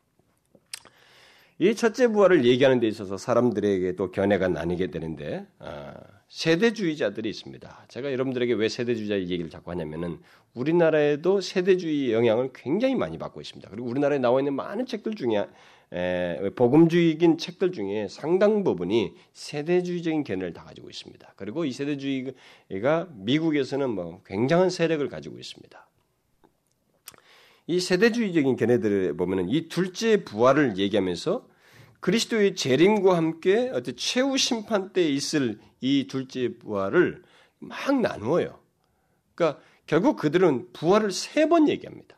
이 첫째 부활을 얘기하는 데 있어서 사람들에게 또 견해가 나뉘게 되는데 아, 세대주의자들이 있습니다. 제가 여러분들에게 왜 세대주의자 얘기를 자꾸 하냐면은 우리나라에도 세대주의 영향을 굉장히 많이 받고 있습니다. 그리고 우리나라에 나와 있는 많은 책들 중에 에, 복음주의인 책들 중에 상당 부분이 세대주의적인 견해를 다 가지고 있습니다. 그리고 이 세대주의가 미국에서는 뭐 굉장한 세력을 가지고 있습니다. 이 세대주의적인 견해들을 보면은 이 둘째 부활을 얘기하면서 그리스도의 재림과 함께 어떤 최후 심판 때 있을 이 둘째 부활을 막 나누어요. 그러니까 결국 그들은 부활을 세 번 얘기합니다.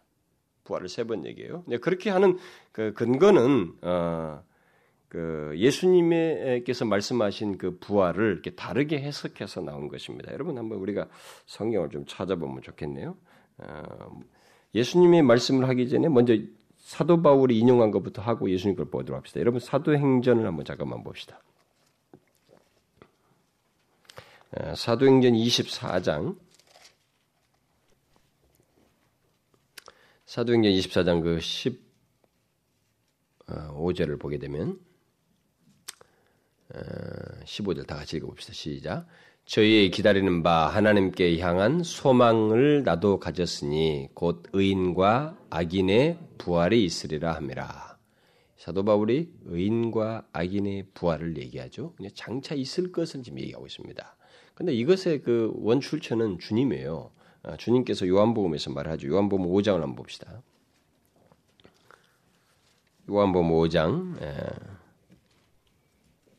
부활을 세 번 얘기해요. 그렇게 하는 그 근거는 어, 그 예수님께서 말씀하신 그 부활을 이렇게 다르게 해석해서 나온 것입니다. 여러분 한번 우리가 성경을 좀 찾아보면 좋겠네요. 어, 예수님의 말씀을 하기 전에 먼저 사도 바울이 인용한 것부터 하고 예수님 걸 보도록 합시다. 여러분 사도행전을 한번 잠깐만 봅시다. 어, 사도행전 24장 사도행전 24장 그 15절을 어, 보게 되면 15절 어, 다 같이 읽어봅시다. 시작. 저희의 기다리는 바 하나님께 향한 소망을 나도 가졌으니 곧 의인과 악인의 부활이 있으리라 함이라. 사도 바울이 의인과 악인의 부활을 얘기하죠. 장차 있을 것을 지금 얘기하고 있습니다. 근데 이것의 그 원출처는 주님이에요. 아, 주님께서 요한복음에서 말하죠. 요한복음 5장을 한번 봅시다. 요한복음 5장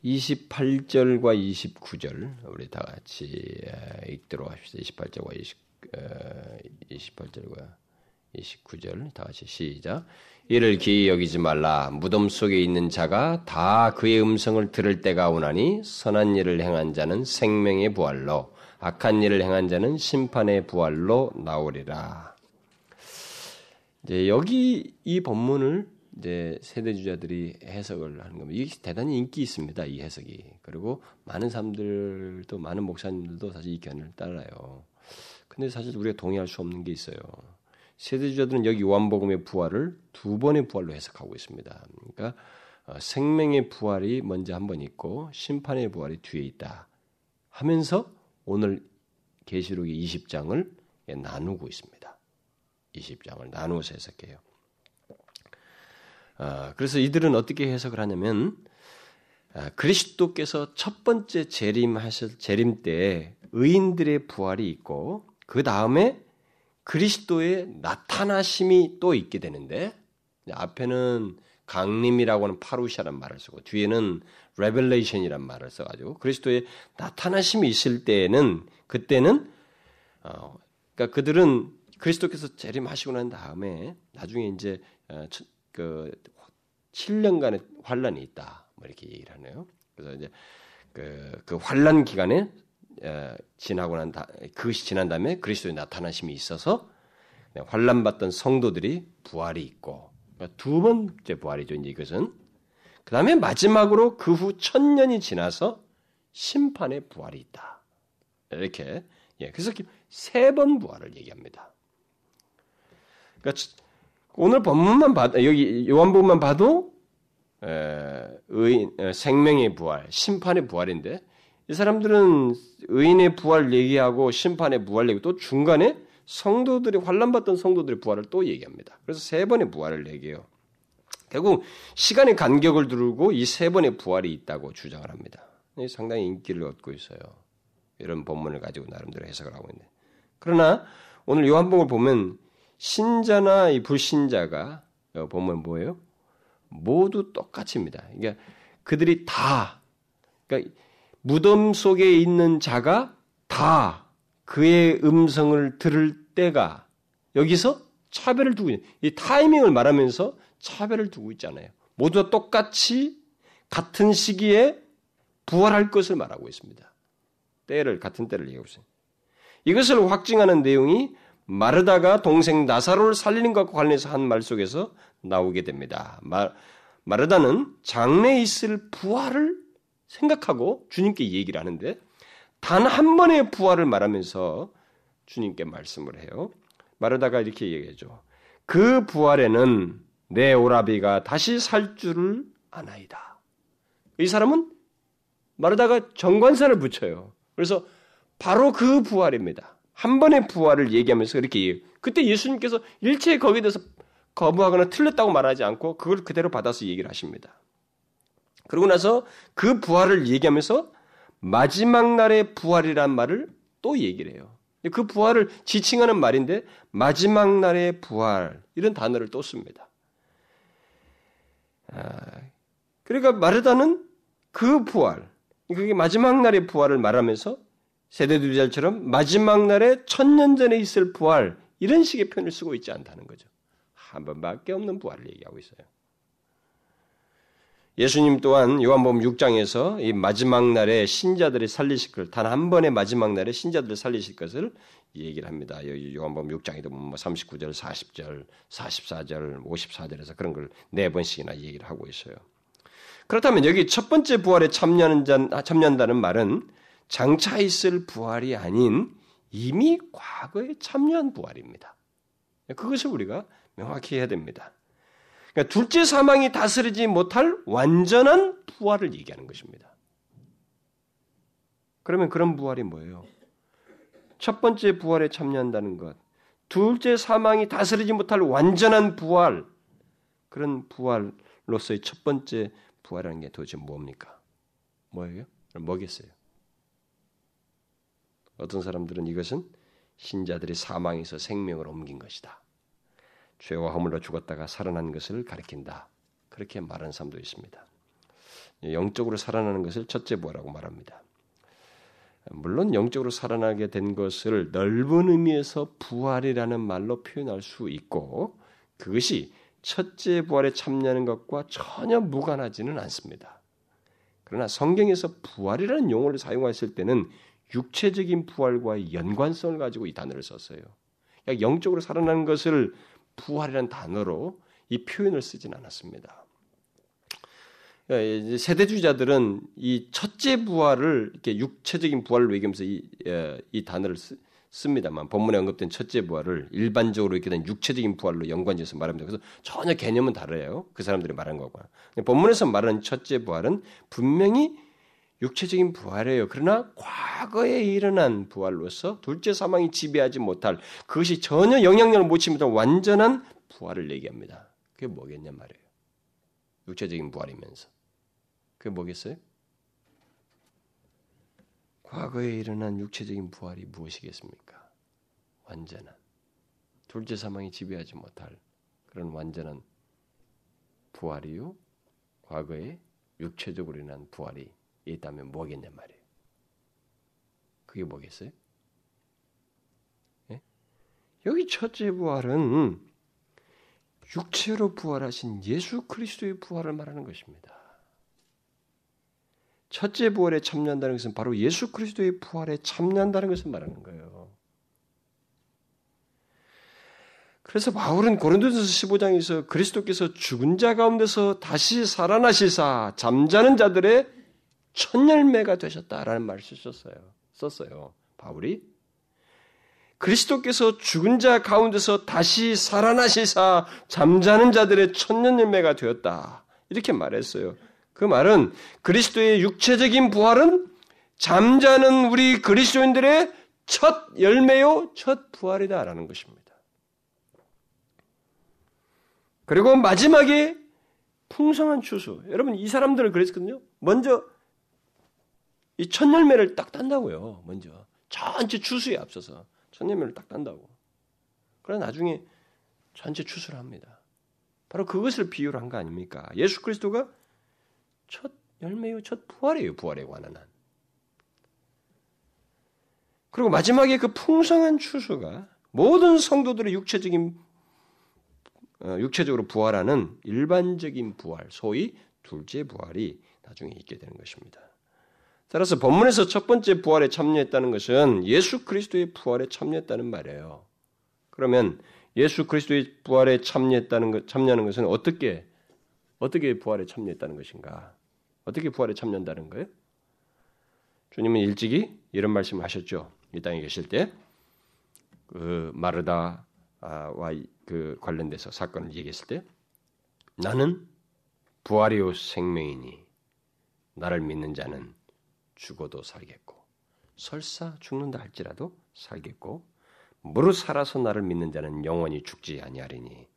28절과 29절 우리 다 같이 읽도록 합시다. 28절과 20, 28절과 29절 다 같이 시작. 이를 기이 여기지 말라. 무덤 속에 있는 자가 다 그의 음성을 들을 때가 오나니 선한 일을 행한 자는 생명의 부활로 악한 일을 행한 자는 심판의 부활로 나오리라. 이제 여기 이 본문을 이제 세대주자들이 해석을 하는 겁니다. 이게 대단히 인기 있습니다. 이 해석이. 그리고 많은 사람들도 많은 목사님들도 사실 이 견을 따라요. 근데 사실 우리가 동의할 수 없는 게 있어요. 세대주자들은 여기 요한복음의 부활을 두 번의 부활로 해석하고 있습니다. 그러니까 어, 생명의 부활이 먼저 한 번 있고 심판의 부활이 뒤에 있다 하면서 오늘 계시록 20장을 나누고 있습니다. 20장을 나누어서 해석해요. 어, 그래서 이들은 어떻게 해석을 하냐면 아, 그리스도께서 첫 번째 재림하실 재림 때 의인들의 부활이 있고 그 다음에 그리스도의 나타나심이 또 있게 되는데 앞에는 강림이라고 하는 파루샤란 말을 쓰고 뒤에는 revelation이란 말을 써가지고 그리스도의 나타나심이 있을 때에는 그때는 어, 그러니까 그들은 그리스도께서 재림하시고 난 다음에 나중에 이제 어, 그 7년간의 환란이 있다 뭐 이렇게 얘기를 하네요. 그래서 이제 그, 그 환란 기간에 어, 지나고 난 다, 그것이 지난 다음에 그리스도의 나타나심이 있어서 환란 받던 성도들이 부활이 있고 그러니까 두 번째 부활이죠. 이제 이것은 그 다음에 마지막으로 그 후 천년이 지나서 심판의 부활이 있다. 이렇게 예, 그래서 세 번 부활을 얘기합니다. 그러니까 오늘 본문만 봐도 여기 요한복음만 봐도 에, 의인 생명의 부활, 심판의 부활인데 이 사람들은 의인의 부활 얘기하고 심판의 부활 얘기고 또 중간에 성도들이 환란받던 성도들의 부활을 또 얘기합니다. 그래서 세 번의 부활을 얘기해요. 결국 시간의 간격을 두르고 이 세 번의 부활이 있다고 주장을 합니다. 상당히 인기를 얻고 있어요. 이런 본문을 가지고 나름대로 해석을 하고 있는데. 그러나 오늘 요한복음을 보면 신자나 이 불신자가 보면 뭐예요? 모두 똑같습니다. 그러니까 그들이 다 그러니까 무덤 속에 있는 자가 다 그의 음성을 들을 때가 여기서 차별을 두고 있는 이 타이밍을 말하면서 차별을 두고 있잖아요. 모두 똑같이 같은 시기에 부활할 것을 말하고 있습니다. 때를 같은 때를 얘기하고 있어요. 이것을 확증하는 내용이 마르다가 동생 나사로를 살리는 것과 관련해서 한 말 속에서 나오게 됩니다. 마, 마르다는 장래에 있을 부활을 생각하고 주님께 얘기를 하는데 단 한 번의 부활을 말하면서 주님께 말씀을 해요. 마르다가 이렇게 얘기하죠. 그 부활에는 내 오라비가 다시 살 줄을 아나이다. 이 사람은 마르다가 정관사를 붙여요. 그래서 바로 그 부활입니다. 한 번의 부활을 얘기하면서 그렇게 얘기해요. 그때 예수님께서 일체 거기에 대해서 거부하거나 틀렸다고 말하지 않고 그걸 그대로 받아서 얘기를 하십니다. 그러고 나서 그 부활을 얘기하면서 마지막 날의 부활이란 말을 또 얘기를 해요. 그 부활을 지칭하는 말인데 마지막 날의 부활 이런 단어를 또 씁니다. 아, 그러니까 마르다는 그 부활, 그게 마지막 날의 부활을 말하면서 세대두절처럼 마지막 날에 천년 전에 있을 부활 이런 식의 표현을 쓰고 있지 않다는 거죠. 한 번밖에 없는 부활을 얘기하고 있어요. 예수님 또한 요한복음 6장에서 이 마지막 날에 신자들이 살리실 것, 단 한 번의 마지막 날에 신자들을 살리실 것을 얘기를 합니다. 요한복음 6장에도 뭐 39절, 40절, 44절, 54절에서 그런 걸 네 번씩이나 얘기를 하고 있어요. 그렇다면 여기 첫 번째 부활에 참여한다는 말은 장차 있을 부활이 아닌 이미 과거에 참여한 부활입니다. 그것을 우리가 명확히 해야 됩니다. 그러니까 둘째 사망이 다스리지 못할 완전한 부활을 얘기하는 것입니다. 그러면 그런 부활이 뭐예요? 첫 번째 부활에 참여한다는 것, 둘째 사망이 다스리지 못할 완전한 부활, 그런 부활로서의 첫 번째 부활이라는 게 도대체 뭡니까? 뭐예요? 뭐겠어요? 어떤 사람들은 이것은 신자들이 사망에서 생명을 옮긴 것이다. 죄와 허물로 죽었다가 살아난 것을 가리킨다. 그렇게 말하는 사람도 있습니다. 영적으로 살아나는 것을 첫째 부활라고 말합니다. 물론 영적으로 살아나게 된 것을 넓은 의미에서 부활이라는 말로 표현할 수 있고 그것이 첫째 부활에 참여하는 것과 전혀 무관하지는 않습니다. 그러나 성경에서 부활이라는 용어를 사용했을 때는 육체적인 부활과의 연관성을 가지고 이 단어를 썼어요. 그러니까 영적으로 살아나는 것을 부활이라는 단어로 이 표현을 쓰진 않았습니다. 그러니까 세대주의자들은 이 첫째 부활을 이렇게 육체적인 부활을 얘기하면서 이, 예, 이 단어를 쓰, 씁니다만 본문에 언급된 첫째 부활을 일반적으로 이렇게 된 육체적인 부활로 연관지어서 말합니다. 그래서 전혀 개념은 다르요. 그 사람들이 말한 거고. 본문에서 말하는 첫째 부활은 분명히 육체적인 부활이에요. 그러나 과거에 일어난 부활로서 둘째 사망이 지배하지 못할 그것이 전혀 영향력을 못 미치는 완전한 부활을 얘기합니다. 그게 뭐겠냐 말이에요. 육체적인 부활이면서. 그게 뭐겠어요? 과거에 일어난 육체적인 부활이 무엇이겠습니까? 완전한 둘째 사망이 지배하지 못할 그런 완전한 부활이요. 과거에 육체적으로 일어난 부활이 있다면 뭐겠냐 말이에요. 그게 뭐겠어요? 예? 여기 첫째 부활은 육체로 부활하신 예수 그리스도의 부활을 말하는 것입니다. 첫째 부활에 참여한다는 것은 바로 예수 그리스도의 부활에 참여한다는 것을 말하는 거예요. 그래서 바울은 고린도전서 15장에서 그리스도께서 죽은 자 가운데서 다시 살아나시사 잠자는 자들의 첫 열매가 되셨다라는 말을 썼어요. 썼어요. 바울이 그리스도께서 죽은 자 가운데서 다시 살아나시사 잠자는 자들의 천년 열매가 되었다. 이렇게 말했어요. 그 말은 그리스도의 육체적인 부활은 잠자는 우리 그리스도인들의 첫 열매요, 첫 부활이다라는 것입니다. 그리고 마지막에 풍성한 추수. 여러분 이 사람들은 그랬거든요. 먼저 이 첫 열매를 딱 딴다고요. 먼저 전체 추수에 앞서서 첫 열매를 딱 딴다고. 그러나 나중에 전체 추수를 합니다. 바로 그것을 비유로 한 거 아닙니까? 예수 그리스도가 첫 열매요, 첫 부활이에요. 부활에 관한 한. 그리고 마지막에 그 풍성한 추수가 모든 성도들의 육체적인 어, 육체적으로 부활하는 일반적인 부활, 소위 둘째 부활이 나중에 있게 되는 것입니다. 따라서 본문에서 첫 번째 부활에 참여했다는 것은 예수 그리스도의 부활에 참여했다는 말이에요. 그러면 예수 그리스도의 부활에 참여했다는 것, 참여하는 것은 어떻게 어떻게 부활에 참여했다는 것인가? 어떻게 부활에 참여한다는 거예요? 주님은 일찍이 이런 말씀을 하셨죠. 이 땅에 계실 때, 그 마르다와 그 관련돼서 사건을 얘기했을 때, 나는 부활이요 생명이니 나를 믿는 자는 죽어도 살겠고 설사 죽는다 할지라도 살겠고 무릇 살아서 나를 믿는 자는 영원히 죽지 아니하리니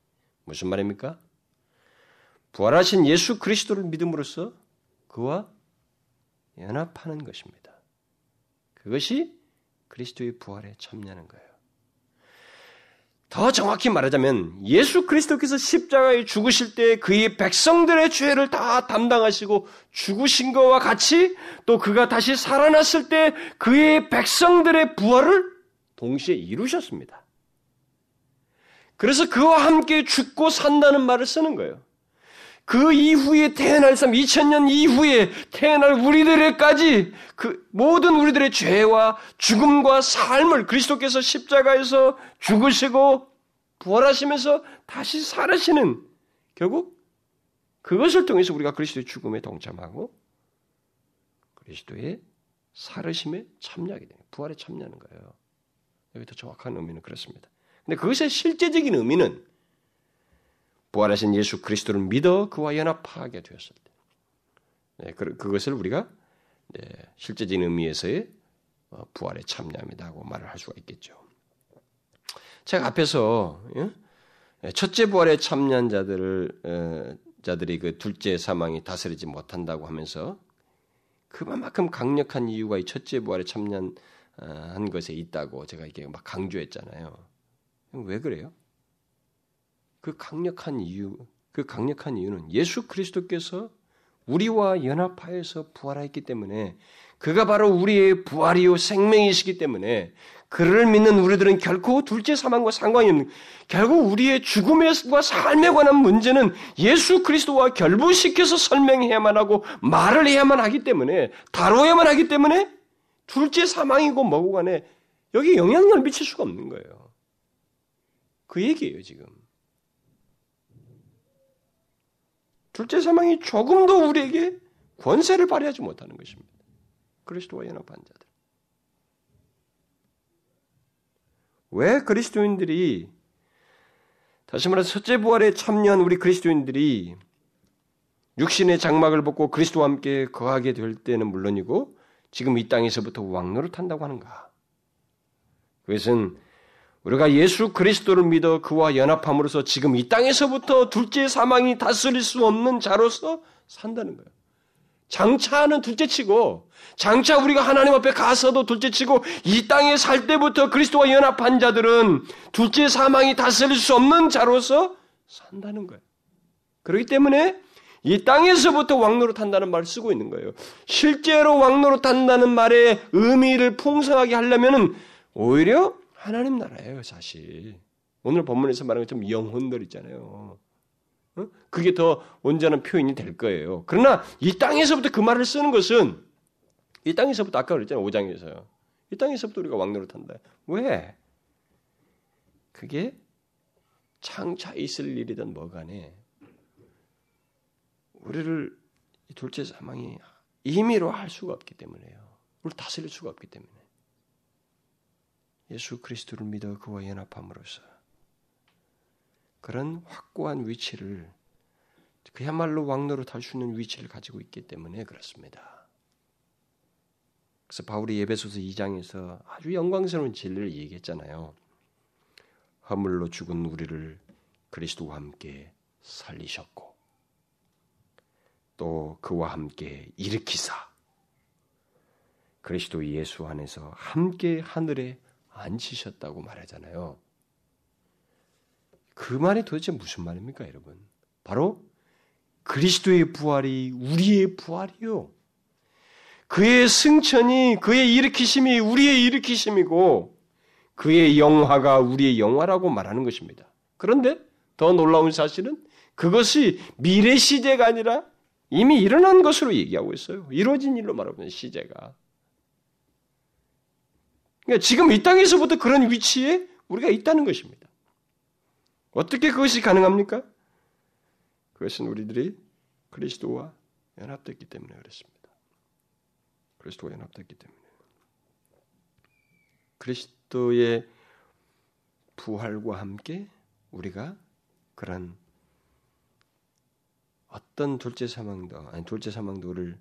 무슨 말입니까? 부활하신 예수 그리스도를 믿음으로써 그와 연합하는 것입니다. 그것이 그리스도의 부활에 참여하는 거예요. 더 정확히 말하자면 예수 그리스도께서 십자가에 죽으실 때 그의 백성들의 죄를 다 담당하시고 죽으신 것과 같이 또 그가 다시 살아났을 때 그의 백성들의 부활을 동시에 이루셨습니다. 그래서 그와 함께 죽고 산다는 말을 쓰는 거예요. 그 이후에 태어날 삶, 2000년 이후에 태어날 우리들에까지 그 모든 우리들의 죄와 죽음과 삶을 그리스도께서 십자가에서 죽으시고 부활하시면서 다시 살으시는 결국 그것을 통해서 우리가 그리스도의 죽음에 동참하고 그리스도의 살으심에 참여하게 돼요. 부활에 참여하는 거예요. 여기 더 정확한 의미는 그렇습니다. 근데 그것의 실제적인 의미는 부활하신 예수 그리스도를 믿어 그와 연합하게 되었을 때, 네, 그, 그것을 우리가 네, 실제적인 의미에서의 어, 부활에 참여합니다고 말을 할 수가 있겠죠. 제가 앞에서 예? 첫째 부활에 참여한 자들을 어, 자들이 그 둘째 사망이 다스리지 못한다고 하면서 그만큼 강력한 이유가 이 첫째 부활에 참여한 어, 것에 있다고 제가 이게 막 강조했잖아요. 왜 그래요? 그 강력한 이유, 그 강력한 이유는 예수 그리스도께서 우리와 연합하여서 부활하였기 때문에 그가 바로 우리의 부활이요 생명이시기 때문에 그를 믿는 우리들은 결코 둘째 사망과 상관이 없는 결국 우리의 죽음과 삶에 관한 문제는 예수 그리스도와 결부시켜서 설명해야만 하고 말을 해야만 하기 때문에 다뤄야만 하기 때문에 둘째 사망이고 뭐고 간에 여기 영향력을 미칠 수가 없는 거예요. 그 얘기예요, 지금. 둘째 사망이 조금도 우리에게 권세를 발휘하지 못하는 것입니다. 그리스도와 연합한 자들. 왜 그리스도인들이 다시 말해서 첫째 부활에 참여한 우리 그리스도인들이 육신의 장막을 벗고 그리스도와 함께 거하게 될 때는 물론이고 지금 이 땅에서부터 왕노릇 한다고 하는가? 그것은 우리가 예수 그리스도를 믿어 그와 연합함으로써 지금 이 땅에서부터 둘째 사망이 다스릴 수 없는 자로서 산다는 거예요. 장차는 둘째치고 장차 우리가 하나님 앞에 가서도 둘째치고 이 땅에 살 때부터 그리스도와 연합한 자들은 둘째 사망이 다스릴 수 없는 자로서 산다는 거예요. 그렇기 때문에 이 땅에서부터 왕노로 탄다는 말을 쓰고 있는 거예요. 실제로 왕노로 탄다는 말의 의미를 풍성하게 하려면은 오히려 하나님 나라예요, 사실. 오늘 본문에서 말하는 것처럼 영혼들 있잖아요. 어? 그게 더 온전한 표현이 될 거예요. 그러나 이 땅에서부터 그 말을 쓰는 것은 이 땅에서부터 아까 그랬잖아요. 5장에서요. 이 땅에서부터 우리가 왕노로 탄다. 왜? 그게 장차 있을 일이든 뭐간에 우리를 둘째 사망이 임의로 할 수가 없기 때문에요. 우리 다스릴 수가 없기 때문에. 예수 그리스도를 믿어 그와 연합함으로써 그런 확고한 위치를 그야말로 왕노로 탈 수 있는 위치를 가지고 있기 때문에 그렇습니다. 그래서 바울이 예배소서 2장에서 아주 영광스러운 진리를 얘기했잖아요. 허물로 죽은 우리를 그리스도와 함께 살리셨고 또 그와 함께 일으키사 그리스도 예수 안에서 함께 하늘에 앉히셨다고 말하잖아요. 그 말이 도대체 무슨 말입니까, 여러분? 바로 그리스도의 부활이 우리의 부활이요. 그의 승천이 그의 일으키심이 우리의 일으키심이고 그의 영화가 우리의 영화라고 말하는 것입니다. 그런데 더 놀라운 사실은 그것이 미래 시제가 아니라 이미 일어난 것으로 얘기하고 있어요. 이루어진 일로 말하고 시제가. 그러니까 지금 이 땅에서부터 그런 위치에 우리가 있다는 것입니다. 어떻게 그것이 가능합니까? 그것은 우리들이 그리스도와 연합됐기 때문에 그렇습니다. 그리스도와 연합됐기 때문에. 그리스도의 부활과 함께 우리가 그런 어떤 둘째 사망도 아니 둘째 사망도를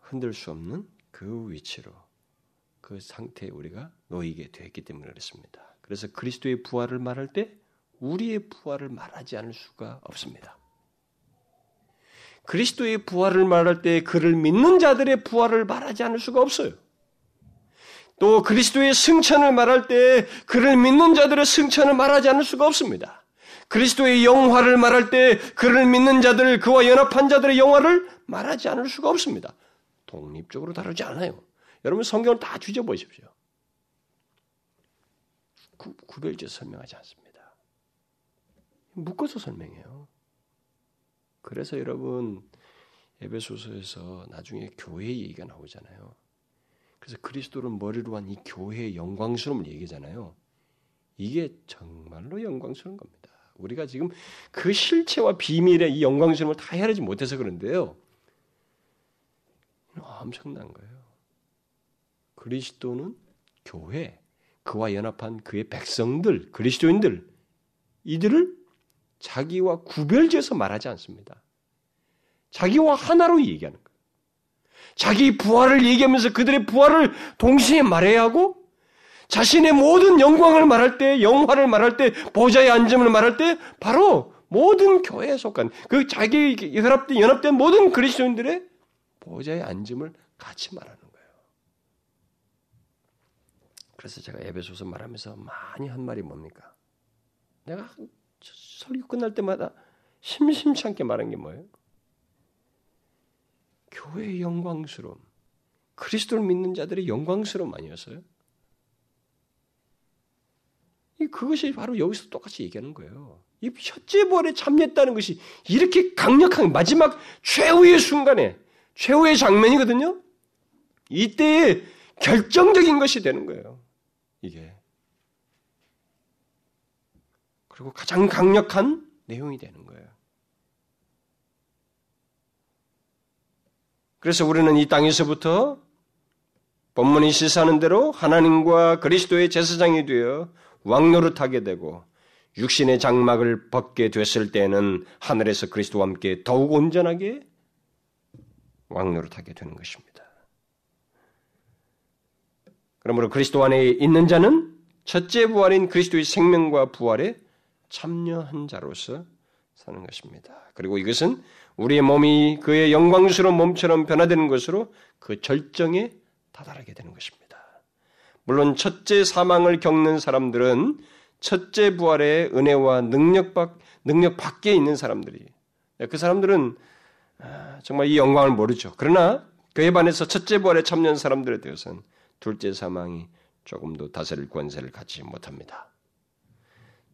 흔들 수 없는 그 위치로 그 상태에 우리가 놓이게 되었기 때문에 그렇습니다. 그래서 그리스도의 부활을 말할 때 우리의 부활을 말하지 않을 수가 없습니다. 그리스도의 부활을 말할 때 그를 믿는 자들의 부활을 말하지 않을 수가 없어요. 또 그리스도의 승천을 말할 때 그를 믿는 자들의 승천을 말하지 않을 수가 없습니다. 그리스도의 영화를 말할 때 그를 믿는 자들, 그와 연합한 자들의 영화를 말하지 않을 수가 없습니다. 독립적으로 다루지 않아요. 여러분 성경을 다 뒤져보십시오. 구, 구별제 설명하지 않습니다. 묶어서 설명해요. 그래서 여러분 에베소서에서 나중에 교회 얘기가 나오잖아요. 그래서 그리스도를 머리로 한 이 교회의 영광스러움을 얘기잖아요. 이게 정말로 영광스러운 겁니다. 우리가 지금 그 실체와 비밀의 이 영광스러움을 다 헤아리지 못해서 그런데요. 엄청난 거예요. 그리스도는 교회, 그와 연합한 그의 백성들, 그리스도인들, 이들을 자기와 구별지어서 말하지 않습니다. 자기와 하나로 얘기하는 거예요. 자기 부활을 얘기하면서 그들의 부활을 동시에 말해야 하고 자신의 모든 영광을 말할 때, 영화를 말할 때, 보좌의 앉음을 말할 때 바로 모든 교회에 속한 그 자기 연합된, 연합된 모든 그리스도인들의 보좌의 앉음을 같이 말하는 그래서 제가 에베소서 말하면서 많이 한 말이 뭡니까? 내가 설교 끝날 때마다 심심치 않게 말한 게 뭐예요? 교회의 영광스러움, 그리스도를 믿는 자들의 영광스러움 아니었어요? 그것이 바로 여기서 똑같이 얘기하는 거예요. 이 첫째벌에 참여했다는 것이 이렇게 강력한 마지막 최후의 순간에 최후의 장면이거든요. 이때에 결정적인 것이 되는 거예요. 이게. 그리고 가장 강력한 내용이 되는 거예요. 그래서 우리는 이 땅에서부터 본문이 시사하는 대로 하나님과 그리스도의 제사장이 되어 왕노릇하게 되고 육신의 장막을 벗게 됐을 때는 하늘에서 그리스도와 함께 더욱 온전하게 왕노릇하게 되는 것입니다. 그러므로 그리스도 안에 있는 자는 첫째 부활인 그리스도의 생명과 부활에 참여한 자로서 사는 것입니다. 그리고 이것은 우리의 몸이 그의 영광스러운 몸처럼 변화되는 것으로 그 절정에 다다르게 되는 것입니다. 물론 첫째 사망을 겪는 사람들은 첫째 부활의 은혜와 능력 밖 능력 밖에 있는 사람들이 그 사람들은 아, 정말 이 영광을 모르죠. 그러나 그에 반해서 첫째 부활에 참여한 사람들에 대해서는 둘째 사망이 조금도 다스릴 권세를 갖지 못합니다.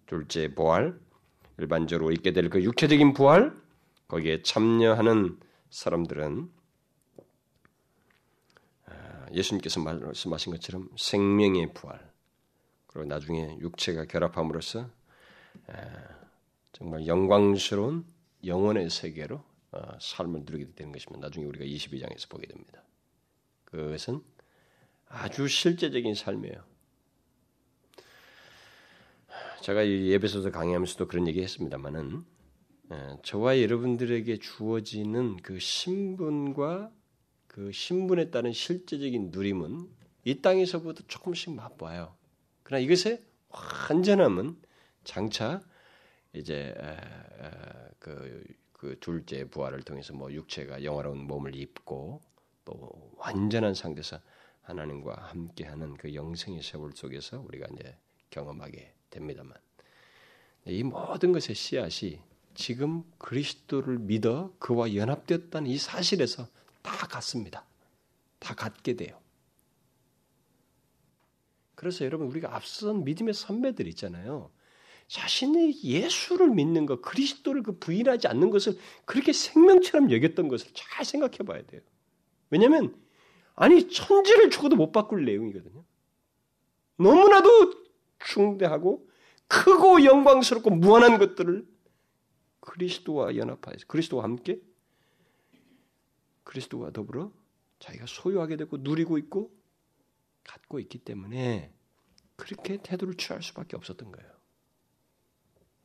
둘째 부활, 일반적으로 있게 될 그 육체적인 부활, 거기에 참여하는 사람들은 아, 예수님께서 말씀하신 것처럼 생명의 부활, 그리고 나중에 육체가 결합함으로써 아, 정말 영광스러운 영혼의 세계로 어, 삶을 누리게 되는 것입니다. 나중에 우리가 22장에서 보게 됩니다. 그것은 아주 실제적인 삶이에요. 제가 이 예배소서 강의하면서도 그런 얘기 했습니다만은 예, 저와 여러분들에게 주어지는 그 신분과 그 신분에 따른 실제적인 누림은 이 땅에서부터 조금씩 맛봐요. 그러나 이것의 완전함은 장차 이제 그, 그 둘째 부활을 통해서 뭐 육체가 영화로운 몸을 입고 또 완전한 상태에서 하나님과 함께하는 그 영생의 세월 속에서 우리가 이제 경험하게 됩니다만 이 모든 것의 씨앗이 지금 그리스도를 믿어 그와 연합되었다는 이 사실에서 다 같습니다. 다 같게 돼요. 그래서 여러분 우리가 앞선 믿음의 선배들 있잖아요. 자신의 예수를 믿는 것, 그리스도를 그 부인하지 않는 것을 그렇게 생명처럼 여겼던 것을 잘 생각해 봐야 돼요. 왜냐하면 아니 천지를 죽어도 못 바꿀 내용이거든요. 너무나도 중대하고 크고 영광스럽고 무한한 것들을 그리스도와 연합하여서 그리스도와 함께 그리스도와 더불어 자기가 소유하게 되고 누리고 있고 갖고 있기 때문에 그렇게 태도를 취할 수밖에 없었던 거예요.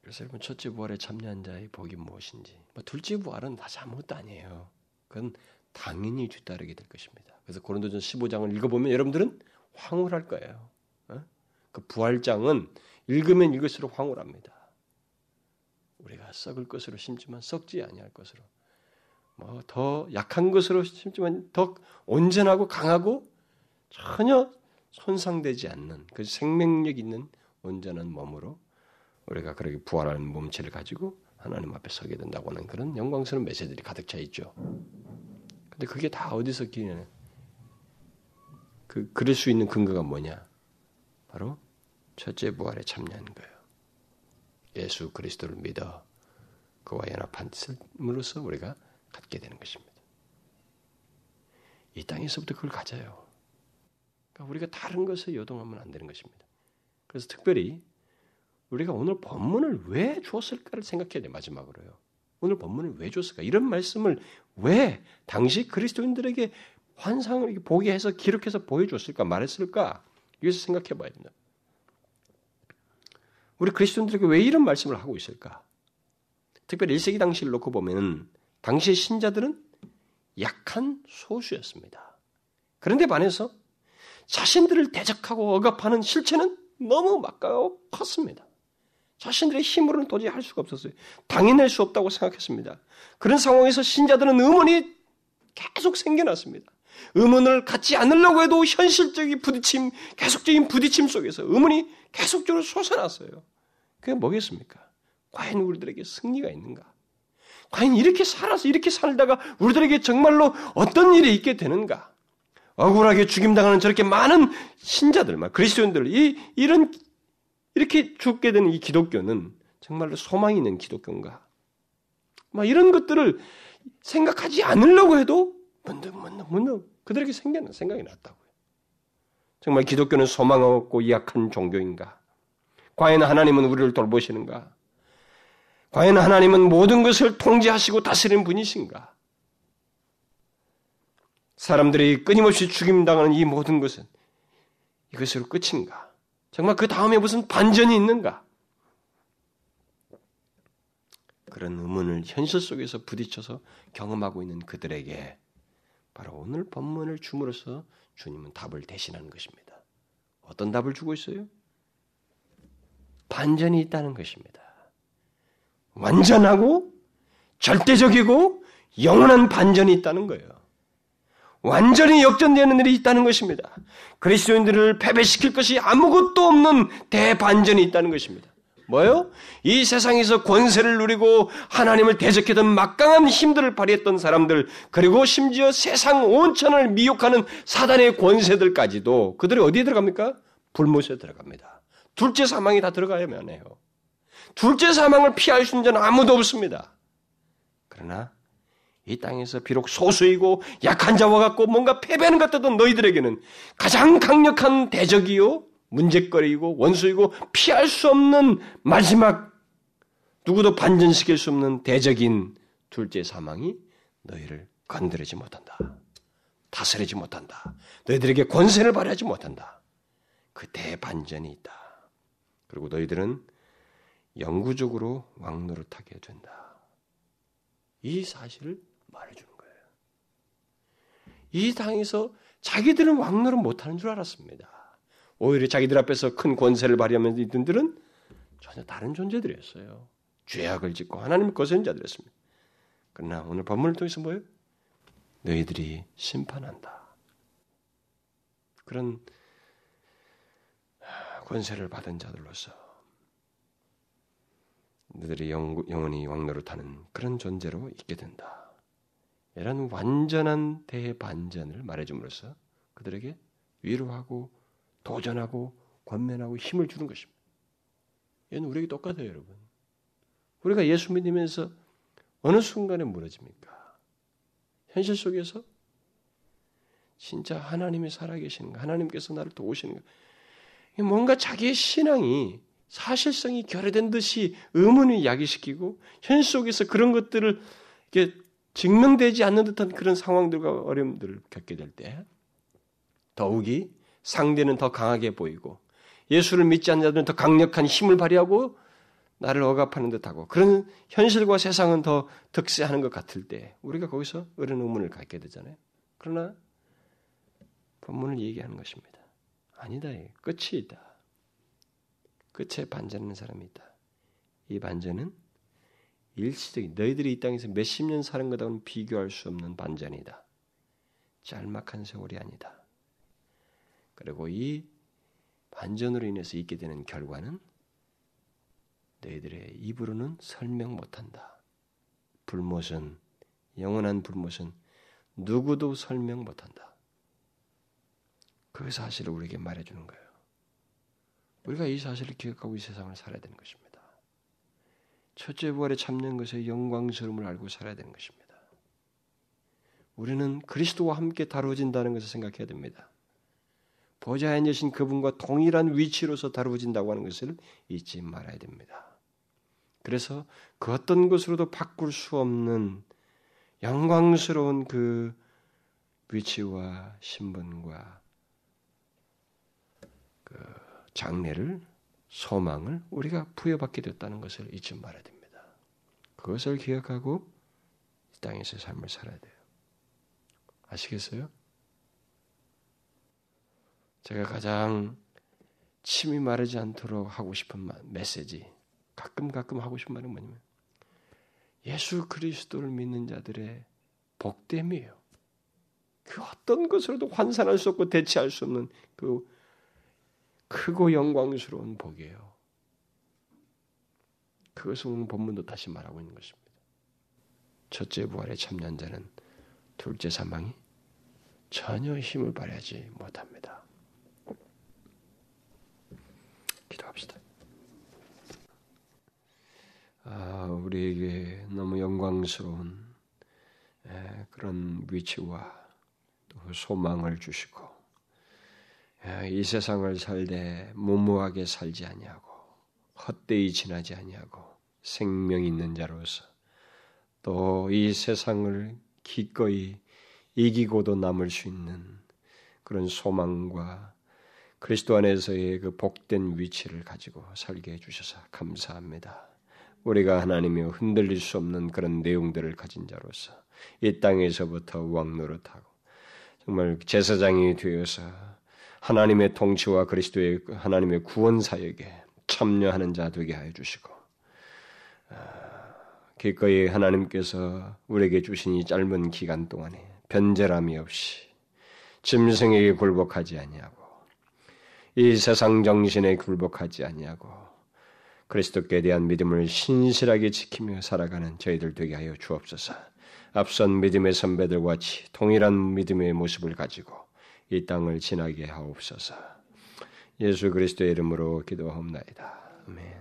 그래서 여러분 첫째 부활에 참여한 자의 복이 무엇인지 뭐 둘째 부활은 다시 아무것도 아니에요. 그건 당연히 뒤따르게 될 것입니다. 그래서 고린도전 15장을 읽어보면 여러분들은 황홀할 거예요. 어? 그 부활장은 읽으면 읽을수록 황홀합니다. 우리가 썩을 것으로 심지만 썩지 아니할 것으로 뭐 더 약한 것으로 심지만 더 온전하고 강하고 전혀 손상되지 않는 그 생명력 있는 온전한 몸으로 우리가 그렇게 부활하는 몸체를 가지고 하나님 앞에 서게 된다고 하는 그런 영광스러운 메시지들이 가득 차 있죠. 근데 그게 다 어디서 기냐? 그 그럴 수 있는 근거가 뭐냐? 바로 첫째 부활에 참여한 거예요. 예수 그리스도를 믿어 그와 연합함으로써 우리가 갖게 되는 것입니다. 이 땅에서부터 그걸 가져요. 그러니까 우리가 다른 것에 요동하면 안 되는 것입니다. 그래서 특별히 우리가 오늘 본문을 왜 주었을까를 생각해야 돼 마지막으로요. 오늘 본문을 왜 줬을까? 이런 말씀을 왜 당시 그리스도인들에게 환상을 보게 해서 기록해서 보여줬을까 말했을까? 이것을 생각해 봐야 된다. 우리 그리스도인들에게 왜 이런 말씀을 하고 있을까? 특별히 1세기 당시를 놓고 보면 당시 신자들은 약한 소수였습니다. 그런데 반해서 자신들을 대적하고 억압하는 실체는 너무 막가고 컸습니다. 자신들의 힘으로는 도저히 할 수가 없었어요. 당해낼 수 없다고 생각했습니다. 그런 상황에서 신자들은 의문이 계속 생겨났습니다. 의문을 갖지 않으려고 해도 현실적인 부딪힘, 계속적인 부딪힘 속에서 의문이 계속적으로 솟아났어요. 그게 뭐겠습니까? 과연 우리들에게 승리가 있는가? 과연 이렇게 살아서 이렇게 살다가 우리들에게 정말로 어떤 일이 있게 되는가? 억울하게 죽임당하는 저렇게 많은 신자들, 그리스도인들, 이, 이런 이렇게 죽게 되는 이 기독교는 정말로 소망이 있는 기독교인가? 막 이런 것들을 생각하지 않으려고 해도 문득 문득 문득 그들에게 생겨난 생각이 났다고요. 정말 기독교는 소망 없고 약한 종교인가? 과연 하나님은 우리를 돌보시는가? 과연 하나님은 모든 것을 통제하시고 다스리는 분이신가? 사람들이 끊임없이 죽임당하는 이 모든 것은 이것으로 끝인가? 정말 그 다음에 무슨 반전이 있는가? 그런 의문을 현실 속에서 부딪혀서 경험하고 있는 그들에게 바로 오늘 본문을 줌으로써 주님은 답을 대신하는 것입니다. 어떤 답을 주고 있어요? 반전이 있다는 것입니다. 완전하고 절대적이고 영원한 반전이 있다는 거예요. 완전히 역전되는 일이 있다는 것입니다. 그리스도인들을 패배시킬 것이 아무것도 없는 대반전이 있다는 것입니다. 뭐요? 이 세상에서 권세를 누리고 하나님을 대적했던 막강한 힘들을 발휘했던 사람들, 그리고 심지어 세상 온천을 미혹하는 사단의 권세들까지도 그들이 어디에 들어갑니까? 불못에 들어갑니다. 둘째 사망이 다 들어가야만 해요. 둘째 사망을 피할 수 있는 자는 아무도 없습니다. 그러나 이 땅에서 비록 소수이고 약한 자와 같고 뭔가 것 같던 너희들에게는 가장 강력한 대적이요 문제거리이고 원수이고 피할 수 없는 마지막 누구도 반전시킬 수 없는 대적인 둘째 사망이 너희를 건드리지 못한다. 다스리지 못한다. 너희들에게 권세를 발휘하지 못한다. 그 대반전이 있다. 그리고 너희들은 영구적으로 왕노릇하게 된다. 이 사실을 말해주는 거예요. 이 당에서 자기들은 왕노릇 못하는 줄 알았습니다. 오히려 자기들 앞에서 큰 권세를 발휘하면 이들은 전혀 다른 존재들이었어요. 죄악을 짓고 하나님을 거스른 자들이었습니다. 그러나 오늘 본문을 통해서 뭐예요? 너희들이 심판한다. 그런 권세를 받은 자들로서 너희들이 영원히 왕노릇하는 그런 존재로 있게 된다. 이런 완전한 대반전을 말해줌으로써 그들에게 위로하고 도전하고 권면하고 힘을 주는 것입니다. 얘는 우리에게 똑같아요, 여러분. 우리가 예수 믿으면서 어느 순간에 무너집니까? 현실 속에서 진짜 하나님이 살아계시는가? 하나님께서 나를 도우시는가? 뭔가 자기의 신앙이 사실성이 결여된 듯이 의문을 야기시키고 현실 속에서 그런 것들을 이렇게 증명되지 않는 듯한 그런 상황들과 어려움들을 겪게 될 때 더욱이 상대는 더 강하게 보이고 예수를 믿지 않는 자들은 더 강력한 힘을 발휘하고 나를 억압하는 듯하고 그런 현실과 세상은 더 득세하는 것 같을 때 우리가 거기서 어른 의문을 갖게 되잖아요. 그러나 본문을 얘기하는 것입니다. 아니다. 끝이 있다. 끝에 반전하는 사람이 있다. 이 반전은 일시적인 너희들이 이 땅에서 몇십 년 사는 것하고는 비교할 수 없는 반전이다. 짤막한 세월이 아니다. 그리고 이 반전으로 인해서 있게 되는 결과는 너희들의 입으로는 설명 못한다. 불못은 영원한 불못은 누구도 설명 못한다. 그 사실을 우리에게 말해주는 거예요. 우리가 이 사실을 기억하고 이 세상을 살아야 되는 것입니다. 첫째 부활에 참는 것의 영광스러움을 알고 살아야 되는 것입니다. 우리는 그리스도와 함께 다루어진다는 것을 생각해야 됩니다. 보좌에 앉으신 그분과 동일한 위치로서 다루어진다고 하는 것을 잊지 말아야 됩니다. 그래서 그 어떤 것으로도 바꿀 수 없는 영광스러운 그 위치와 신분과 그 장래를 소망을 우리가 부여받게 됐다는 것을 잊지 말아야 됩니다. 그것을 기억하고 이 땅에서 삶을 살아야 돼요. 아시겠어요? 제가 가장 침이 마르지 않도록 하고 싶은 메시지, 가끔 가끔 하고 싶은 말은 뭐냐면 예수 그리스도를 믿는 자들의 복됨이에요. 그 어떤 것으로도 환산할 수 없고 대체할 수 없는 그 크고 영광스러운 복이에요. 그것을 오늘 본문도 다시 말하고 있는 것입니다. 첫째 부활에 참여한 자는 둘째 사망이 전혀 힘을 발휘하지 못합니다. 기도합시다. 아, 우리에게 너무 영광스러운 그런 위치와 또 소망을 주시고 이 세상을 살되 무모하게 살지 아니하고 헛되이 지나지 아니하고 생명 있는 자로서 또 이 세상을 기꺼이 이기고도 남을 수 있는 그런 소망과 그리스도 안에서의 그 복된 위치를 가지고 살게 해주셔서 감사합니다. 우리가 하나님이 흔들릴 수 없는 그런 내용들을 가진 자로서 이 땅에서부터 왕노릇하고 정말 제사장이 되어서 하나님의 통치와 그리스도의 하나님의 구원 사역에 참여하는 자 되게 하여 주시고 아, 기꺼이 하나님께서 우리에게 주신 이 짧은 기간 동안에 변절함이 없이 짐승에게 굴복하지 아니하고 이 세상 정신에 굴복하지 아니하고 그리스도께 대한 믿음을 신실하게 지키며 살아가는 저희들 되게 하여 주옵소서. 앞선 믿음의 선배들과 같이 동일한 믿음의 모습을 가지고 이 땅을 지나게 하옵소서. 예수 그리스도의 이름으로 기도하옵나이다. 아멘.